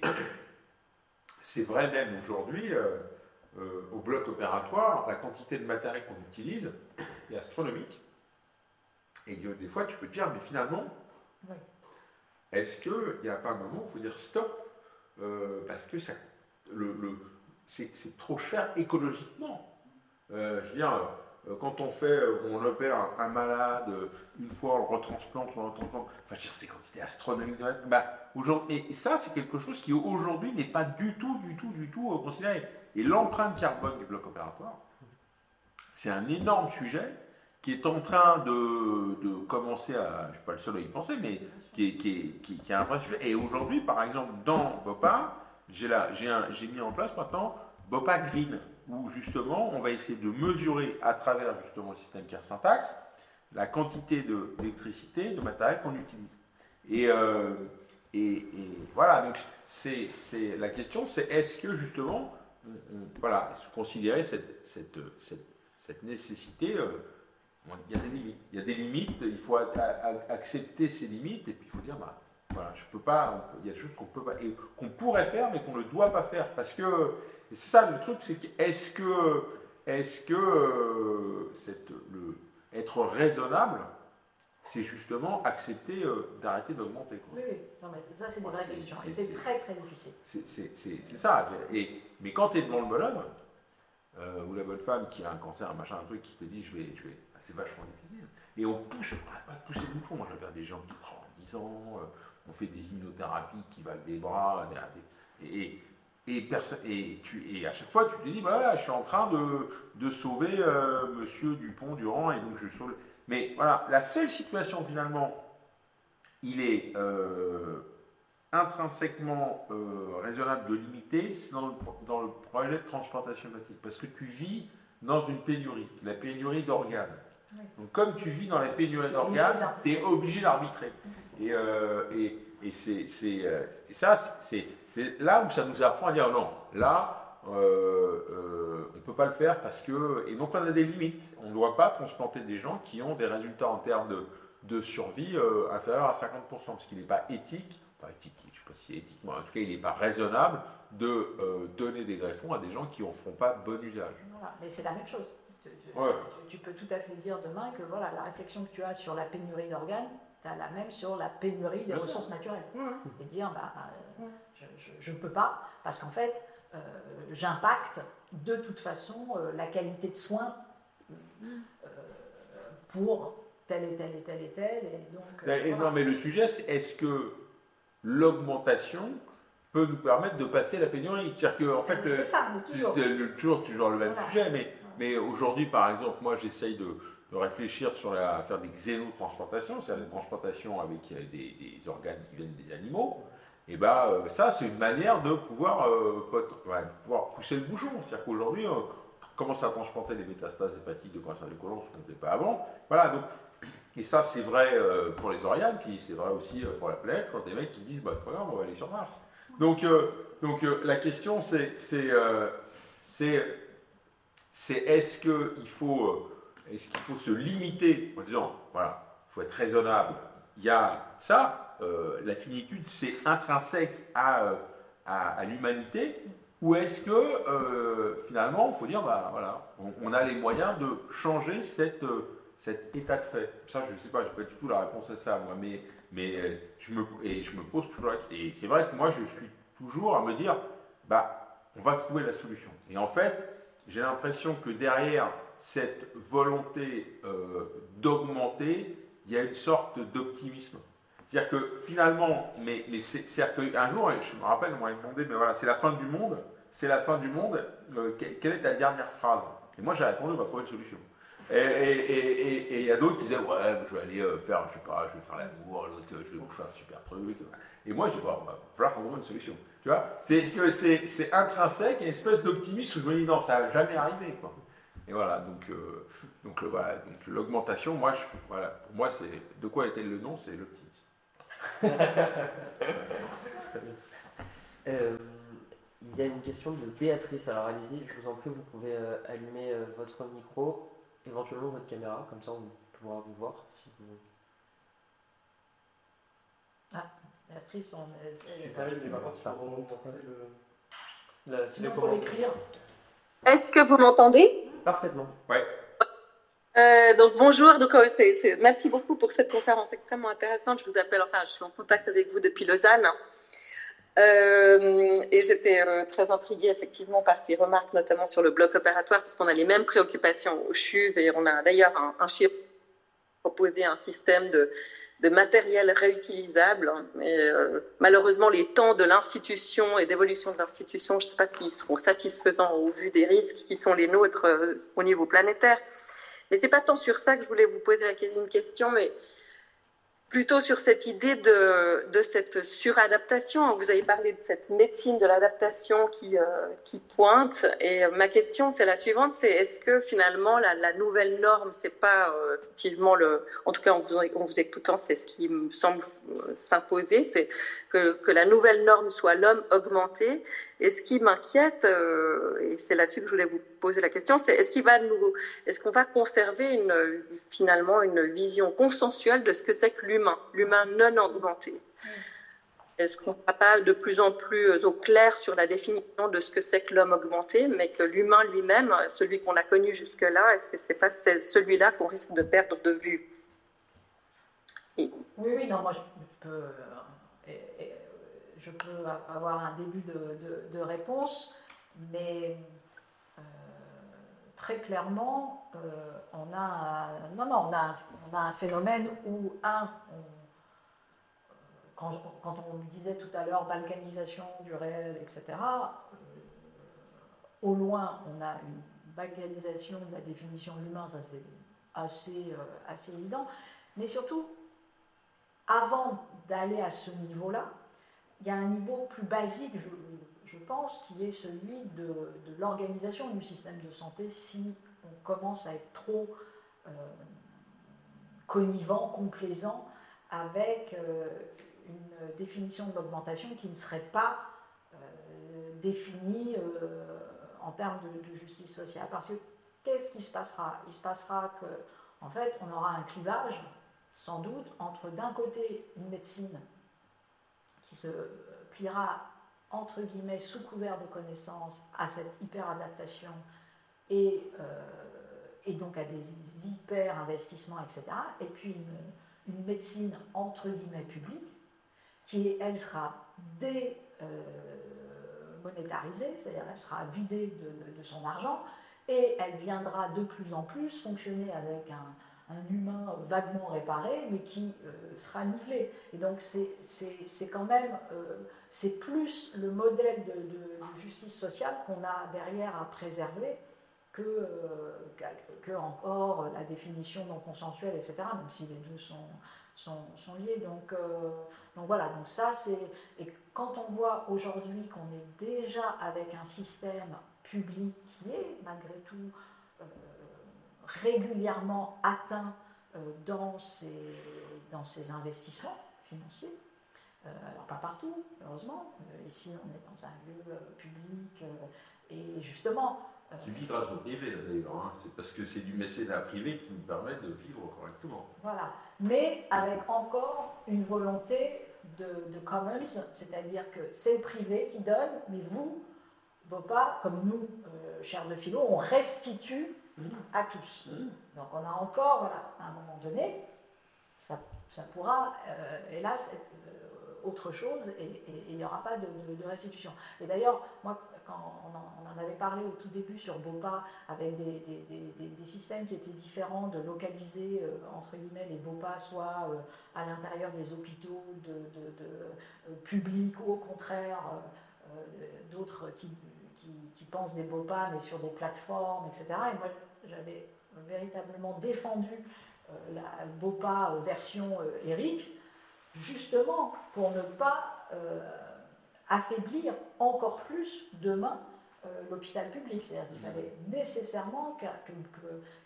<clears throat> c'est vrai même aujourd'hui, euh, au bloc opératoire, la quantité de matériel qu'on utilise est astronomique. Et des fois, tu peux te dire, mais finalement, est-ce qu'il n'y a pas un moment où il faut dire stop Parce que ça, le c'est trop cher écologiquement. Euh, je veux dire, euh, quand on fait, euh, on opère un, malade, euh, une fois on le retransplante, on le retransplante, enfin je veux c'est quantité astronomique. Bah, et ça, c'est quelque chose qui aujourd'hui n'est pas du tout, du tout, du tout considéré. Et l'empreinte carbone du bloc opératoire, c'est un énorme sujet qui est en train de, commencer à, je ne suis pas le seul à y penser, mais qui est, qui qui, qui un vrai sujet. Et aujourd'hui, par exemple, dans BOPA, j'ai mis en place maintenant BOPA Green où justement on va essayer de mesurer à travers justement le système Care Syntax la quantité d'électricité, de, matériel qu'on utilise. Et, euh, et, voilà, donc c'est la question, c'est est-ce que justement, voilà, considérer cette, cette, cette, nécessité, euh, il y a des limites. Il y a des limites, il faut accepter ces limites, et puis il faut dire, bah, voilà, je peux pas, il y a des choses qu'on peut pas, qu'on pourrait faire, mais qu'on ne doit pas faire, parce que c'est ça le truc, c'est que est-ce que, est-ce que euh, cette, le, être raisonnable, c'est justement accepter euh, d'arrêter d'augmenter. Oui, oui, non, mais ça c'est une vraie question, et c'est très très difficile. C'est ça, et, mais quand tu es devant le bonhomme, euh, ou la bonne femme qui a un cancer, un machin, un truc, qui te dit je vais, je vais, bah, c'est vachement difficile. Et on pousse, on n'arrête pas de pousser le bouchon. Moi, j'ai des gens qui prennent 10 ans, on fait des immunothérapies qui va des bras, et, tu, à chaque fois, tu te dis, voilà, je suis en train de, sauver euh, Monsieur Dupont-Durand, et donc je sauve. Mais voilà, la seule situation finalement, il est euh, intrinsèquement euh, raisonnable de limiter, c'est dans le, dans le projet de transplantation hépatique, parce que tu vis dans une pénurie, la pénurie d'organes. Donc comme tu vis dans la pénurie d'organes, tu es obligé d'arbitrer. Et, et, et c'est, ça, c'est c'est là où ça nous apprend à dire non, là, euh, euh, on ne peut pas le faire parce que. Et donc on a des limites. On ne doit pas transplanter des gens qui ont des résultats en termes de, survie euh, inférieurs à 50%, parce qu'il n'est pas éthique, pas éthique, je ne sais pas si éthique, mais en tout cas il n'est pas raisonnable de donner des greffons à des gens qui n'en feront pas bon usage. Voilà, mais c'est la même chose. Tu, peux tout à fait dire demain que voilà, la réflexion que tu as sur la pénurie d'organes, tu as la même sur la pénurie des ressources naturelles. Et dire, bah, je ne peux pas, parce qu'en fait, euh, j'impacte de toute façon euh, la qualité de soins euh, pour tel et tel et tel et tel. Et donc, Non, mais le sujet, c'est est-ce que l'augmentation peut nous permettre de passer la pénurie? C'est-à-dire que, en fait, c'est ça, toujours. toujours, toujours le même sujet, mais, mais aujourd'hui, par exemple, moi, j'essaye de, réfléchir sur faire des xénotransplantations, c'est-à-dire des transplantations avec des, des, organes qui viennent des animaux et bien euh, ça c'est une manière de pouvoir, euh, pouvoir pousser le bouchon. C'est-à-dire qu'aujourd'hui, on commence à transplanter des métastases hépatiques de cancer du côlon, ce qu'on ne faisait pas avant. Voilà, donc, et ça c'est vrai euh, pour les Orianes, puis c'est vrai aussi pour la planète, quand des mecs qui disent, bah, on va aller sur Mars. Donc, donc la question c'est, c'est, est-ce qu'il faut, est-ce qu'il faut se limiter en disant, voilà, il faut être raisonnable, il y a ça, euh, la finitude, c'est intrinsèque à, euh, à, l'humanité Ou est-ce que euh, finalement, il faut dire, bah, voilà, on, a les moyens de changer cette, cet état de fait? Ça, je ne sais pas, je n'ai pas du tout la réponse à ça, moi, mais, mais je, me, et je me pose toujours. Et c'est vrai que moi, je suis toujours à me dire, bah, on va trouver la solution. Et en fait, j'ai l'impression que derrière cette volonté d'augmenter, il y a une sorte d'optimisme. C'est-à-dire que finalement, mais, mais qu'un jour, je me rappelle, on m'a demandé, mais voilà, c'est la fin du monde, c'est la fin du monde, euh, quelle est ta dernière phrase? Et moi j'ai répondu, on va trouver une solution. Et il y a d'autres qui disaient, ouais, je vais aller euh, faire, je sais pas, je vais faire l'amour, l'autre, je vais vous faire un super truc. Et moi, je dis, bon, il va falloir qu'on trouve une solution. Tu vois? C'est intrinsèque, une espèce d'optimisme où je me dis, non, ça va jamais arriver. Quoi. Et voilà, donc, euh, donc, voilà, donc l'augmentation, moi, voilà, pour moi, c'est de quoi était le nom? C'est l'optimisme. <laughs> Euh, il y a une question de Béatrice. Alors allez-y, je vous en prie, vous pouvez euh, allumer euh, votre micro, éventuellement votre caméra, comme ça on pourra vous voir. Si vous... Ah, Béatrice, on est. pas mais par contre, il faut l'écrire. Est-ce que vous m'entendez? Parfaitement. Ouais. Euh, donc bonjour, donc euh, merci beaucoup pour cette conférence extrêmement intéressante. Je vous appelle, enfin je suis en contact avec vous depuis Lausanne. Euh, et j'étais euh, très intriguée effectivement par ces remarques, notamment sur le bloc opératoire, parce qu'on a les mêmes préoccupations au CHUV et on a d'ailleurs un, un proposé un système de, matériel réutilisable. Mais, euh, malheureusement, les temps de l'institution et d'évolution de l'institution, je ne sais pas s'ils seront satisfaisants au vu des risques qui sont les nôtres au niveau planétaire. Mais c'est pas tant sur ça que je voulais vous poser une question, mais plutôt sur cette idée de, de, cette suradaptation. Vous avez parlé de cette médecine de l'adaptation qui, euh, qui pointe. Et ma question, c'est la suivante, c'est est-ce que finalement la, la nouvelle norme, c'est pas euh, effectivement le... En tout cas, en vous, en vous écoutant, c'est ce qui me semble euh, s'imposer, c'est que, que, la nouvelle norme soit l'homme augmenté. Et ce qui m'inquiète, euh, et c'est là-dessus que je voulais vous poser la question, c'est est-ce qu'il va nous, est-ce qu'on va conserver une, finalement une vision consensuelle de ce que c'est que l'humain, l'humain non augmenté? Mm. Est-ce qu'on ne va pas de plus en plus au clair sur la définition de ce que c'est que l'homme augmenté, mais que l'humain lui-même, celui qu'on a connu jusque-là, est-ce que c'est pas celui-là qu'on risque de perdre de vue? Et... Oui, oui, non, moi je peux euh, je peux avoir un début de, réponse, mais euh, très clairement, euh, on, a un, non, non, on, a on a un phénomène où, un, quand, on disait tout à l'heure balkanisation du réel, etc., euh, au loin, on a une balkanisation de la définition de l'humain, ça c'est assez, assez évident, mais surtout, avant d'aller à ce niveau-là, il y a un niveau plus basique, je, pense, qui est celui de, l'organisation du système de santé si on commence à être trop euh, connivant, complaisant avec euh, une définition de l'augmentation qui ne serait pas euh, définie en termes de, de, justice sociale. Parce que qu'est-ce qui se passera? Il se passera que, en fait, on aura un clivage, sans doute, entre d'un côté une médecine qui se pliera entre guillemets sous couvert de connaissances à cette hyper-adaptation et, euh, et, donc à des hyper-investissements, etc. Et puis une, médecine entre guillemets publique qui, elle, sera démonétarisée, euh, c'est-à-dire elle sera vidée de, de, son argent et elle viendra de plus en plus fonctionner avec un, un humain vaguement réparé, mais qui euh, sera nivelé. Et donc c'est quand même, euh, c'est plus le modèle de, justice sociale qu'on a derrière à préserver que, euh, que, encore la définition non consensuelle, etc., même si les deux sont, sont, sont liés. Donc, donc voilà, donc ça c'est... Et quand on voit aujourd'hui qu'on est déjà avec un système public qui est malgré tout régulièrement atteint euh, dans, ces, dans ces investissements financiers. Euh, alors pas partout, heureusement. Euh, ici, on est dans un lieu public et justement. C'est vivre grâce au privé d'ailleurs, hein. c'est parce que c'est du mécénat privé qui nous permet de vivre correctement. Voilà, mais avec encore une volonté de, de commons, c'est-à-dire que c'est le privé qui donne, mais vous, vos pas, comme nous, chers de philo, on restitue à tous. Donc on a encore, voilà, à un moment donné, ça, ça pourra, euh, hélas, être euh, autre chose et il n'y aura pas de, restitution. Et d'ailleurs, moi, quand on en, avait parlé au tout début sur BOPA, avec des, des, des, systèmes qui étaient différents, de localiser, euh, entre guillemets, les BOPA soit à l'intérieur des hôpitaux de, publics ou au contraire d'autres qui, qui, qui, pensent des BOPA mais sur des plateformes, etc. Et moi, j'avais véritablement défendu euh, la BOPA euh, version euh, Eric, justement pour ne pas affaiblir encore plus demain l'hôpital public. C'est-à-dire qu'il fallait nécessairement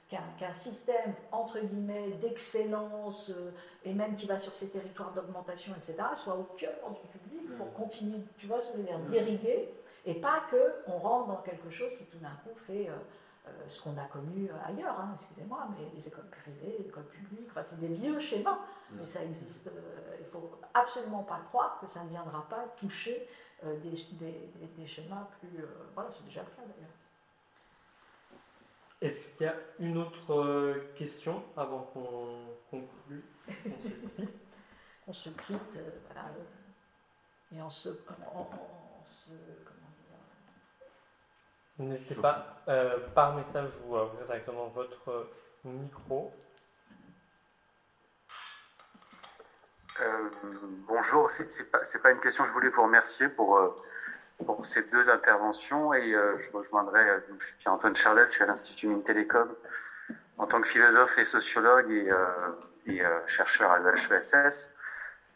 qu'un système, entre guillemets, d'excellence, et même qui va sur ces territoires d'augmentation, etc., soit au cœur du public pour continuer, tu vois, ce que je veux dire, d'irriguer, et pas qu'on rentre dans quelque chose qui tout d'un coup fait euh, ce qu'on a connu ailleurs, hein, excusez-moi, mais les écoles privées, les écoles publiques, enfin, c'est des vieux schémas, mm. mais ça existe. Euh, il ne faut absolument pas croire que ça ne viendra pas toucher euh, des, des, des, schémas plus. voilà, c'est déjà le cas d'ailleurs. Est-ce qu'il y a une autre question avant qu'on conclue On se quitte? On se quitte, voilà. et en se, N'hésitez pas euh, par message ou à ouvrir directement votre micro. Euh, bonjour, c'est pas, pas une question, je voulais vous remercier pour, euh, pour ces deux interventions et je rejoindrai, je suis Pierre-Antoine Charlotte, je suis à l'Institut Mines Télécom en tant que philosophe et sociologue et, et chercheur à l'HESS.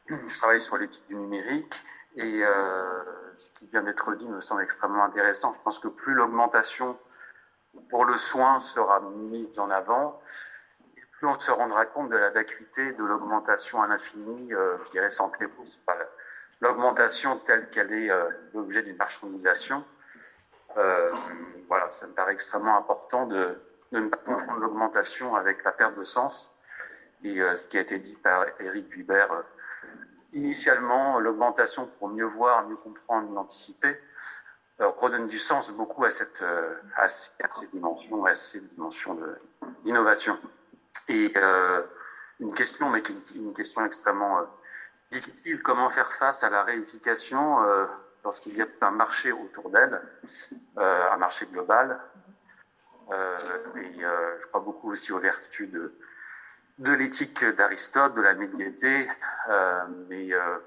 Je travaille sur l'éthique du numérique et euh, ce qui vient d'être dit me semble extrêmement intéressant. Je pense que plus l'augmentation pour le soin sera mise en avant, plus on se rendra compte de la vacuité de l'augmentation à l'infini, euh, je dirais sans L'augmentation telle qu'elle est euh, l'objet d'une marchandisation, voilà, ça me paraît extrêmement important de, de ne pas confondre l'augmentation avec la perte de sens. Et ce qui a été dit par Eric Vibert initialement, l'augmentation pour mieux voir, mieux comprendre, mieux anticiper, euh, redonne du sens beaucoup à, cette, euh, à, ces dimensions, à ces dimensions d'innovation. Et euh, une question, mais une question extrêmement difficile, comment faire face à la réification lorsqu'il y a un marché autour d'elle, un marché global. et je crois beaucoup aussi aux vertus de, de l'éthique d'Aristote, de la médiété, euh, mais euh,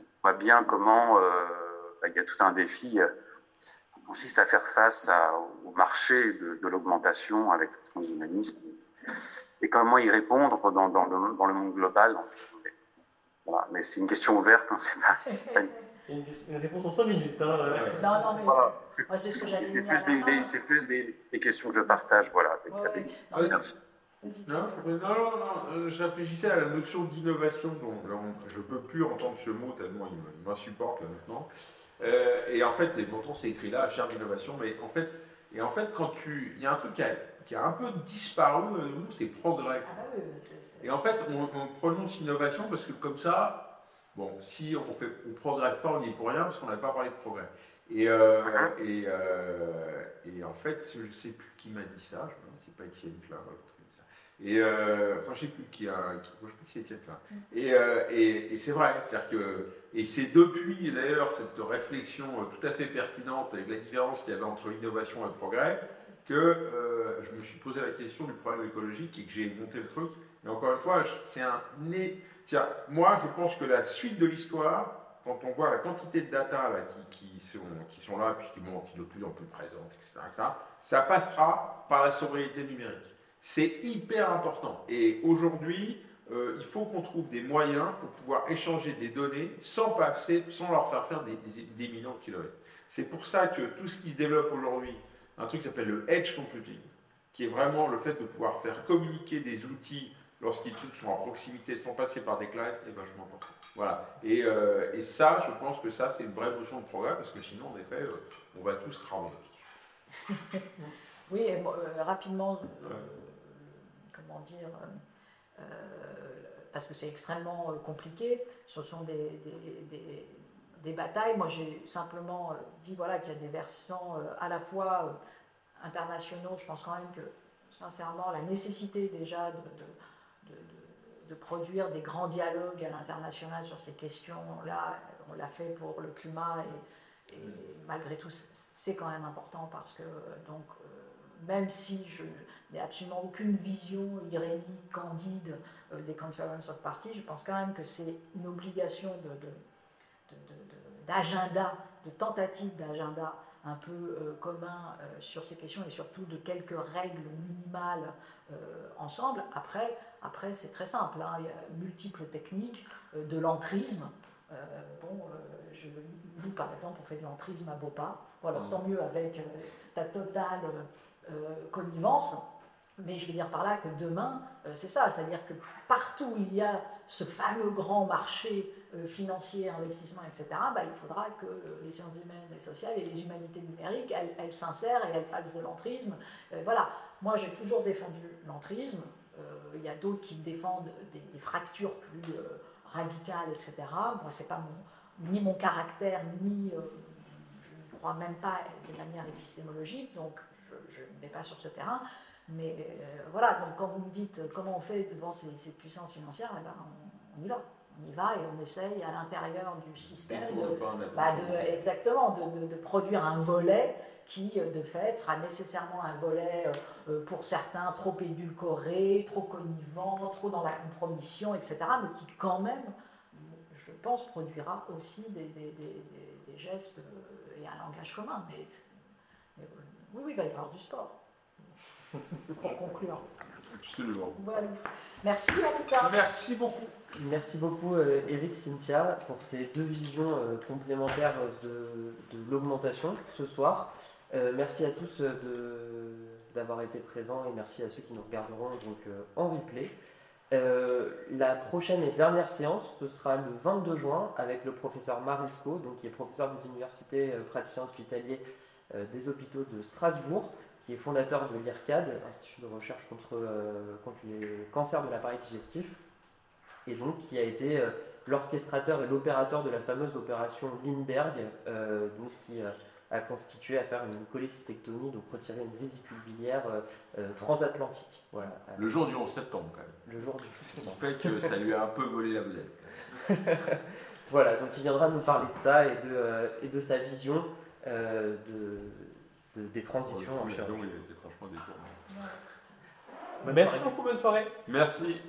on voit bien comment euh, bah, il y a tout un défi qui consiste à faire face au marché de, l'augmentation avec le transhumanisme et comment y répondre dans, le, monde global. Voilà. Mais c'est une question ouverte, hein, c'est pas, <laughs> une... réponse en 5 minutes. Hein, non, non, mais voilà. c'est ce que j'allais dire. C'est plus, des, questions que je partage. Voilà. Merci. Non, non, non, euh, je réfléchissais à la notion d'innovation. dont je ne peux plus entendre ce mot tellement il m'insupporte là maintenant. Euh, et en fait, et pourtant c'est écrit là, chaire d'innovation, mais en fait, et en fait, quand tu, il y a un truc qui a, qui a un peu disparu, nous, c'est progrès. Ah bah et en fait, on, prononce innovation parce que comme ça, bon, si on fait, on progresse pas, on n'y est pour rien parce qu'on n'a pas parlé de progrès. Et, euh, et, et, en fait, je ne sais plus qui m'a dit ça, je c'est pas Étienne Fleur. Et euh, enfin, sais plus qui a, qui, sais plus qui. Et, euh, et, et c'est vrai, c'est-à-dire que, et c'est depuis d'ailleurs cette réflexion euh, tout à fait pertinente avec la différence qu'il y avait entre innovation et le progrès, que euh, je me suis posé la question du problème écologique et que j'ai monté le truc. Et encore une fois, c'est un Tiens, moi, je pense que la suite de l'histoire, quand on voit la quantité de data là, qui, sont, sont là, puis qui vont de plus en plus présentes, etc., etc., ça passera par la sobriété numérique. C'est hyper important. Et aujourd'hui, euh, il faut qu'on trouve des moyens pour pouvoir échanger des données sans passer, sans leur faire faire des, millions de kilomètres. C'est pour ça que tout ce qui se développe aujourd'hui, un truc qui s'appelle le edge computing, qui est vraiment le fait de pouvoir faire communiquer des outils lorsqu'ils sont en proximité sans passer par des clouds, est vachement important. Voilà. Et, euh, et, ça, je pense que ça, c'est une vraie notion de progrès, parce que sinon, en effet, euh, on va tous cramer. <laughs> oui, rapidement, comment dire, euh, parce que c'est extrêmement euh, compliqué. Ce sont des, des, batailles. Moi, j'ai simplement euh, dit voilà, qu'il y a des versants à la fois internationaux. Je pense quand même que, sincèrement, la nécessité déjà de, de, produire des grands dialogues à l'international sur ces questions-là, on l'a fait pour le climat et, et malgré tout, c'est quand même important parce que, donc, même si je n'ai absolument aucune vision irénique, candide euh, des Conference of Parties, je pense quand même que c'est une obligation d'agenda, de, de, tentative d'agenda un peu euh, commun euh, sur ces questions et surtout de quelques règles minimales ensemble. Après, après c'est très simple, hein. il y a multiples techniques de l'entrisme. bon, je, nous par exemple, on fait de l'entrisme à Bopa. Bon, alors mmh. tant mieux avec ta totale connivence. Mais je veux dire par là que demain, euh, c'est ça, c'est-à-dire que partout où il y a ce fameux grand marché euh, financier, investissement, etc., bah, il faudra que les sciences humaines et sociales et les humanités numériques, elles, s'insèrent et elles fassent de l'entrisme. voilà, moi j'ai toujours défendu l'entrisme. il y a d'autres qui défendent des, fractures plus radicales, etc. Moi, c'est pas mon, ni mon caractère, ni je ne crois même pas de manière épistémologique. Donc, je ne vais pas sur ce terrain. Mais euh, voilà, donc quand vous me dites comment on fait devant ces, puissances financières, eh ben, on, y va. on y va et on essaye à l'intérieur du système de, bah, de- exactement, de, produire un volet qui, euh, de fait, sera nécessairement un volet euh, pour certains trop édulcoré, trop connivant, trop dans la compromission, etc., mais qui, quand même, je pense, produira aussi des, des- des- des- des gestes et un langage commun. Mais, oui, oui, il va y avoir du sport. <laughs> pour conclure. Absolument. Voilà. Merci en tout cas. Merci beaucoup. Merci beaucoup euh, Eric, Cynthia pour ces deux visions euh, complémentaires de, de l'augmentation ce soir. Euh, merci à tous euh, de- d'avoir été présents et merci à ceux qui nous regarderont donc, euh, en replay. Euh, la prochaine et dernière séance, ce sera le 22 juin avec le professeur Marisco, donc, qui est professeur des universités euh, praticien hospitalier euh, des hôpitaux de Strasbourg, qui est fondateur de l'IRCAD, Institut de recherche contre, euh, contre les cancers de l'appareil digestif et donc qui a été euh, l'orchestrateur et l'opérateur de la fameuse opération Lindbergh, euh, donc qui euh, a constitué à faire une cholécystectomie, donc retirer une vésicule biliaire euh, euh, transatlantique. Voilà, euh, Le jour du 11 septembre, quand même. le jour du Ce qui fait que ça lui a un peu volé la vedette. <laughs> Voilà, donc il viendra nous parler de ça et de, euh, et de sa vision euh, de, de- des transitions en Le chirurgie. il a été franchement détourné. Merci beaucoup, bonne soirée. Merci.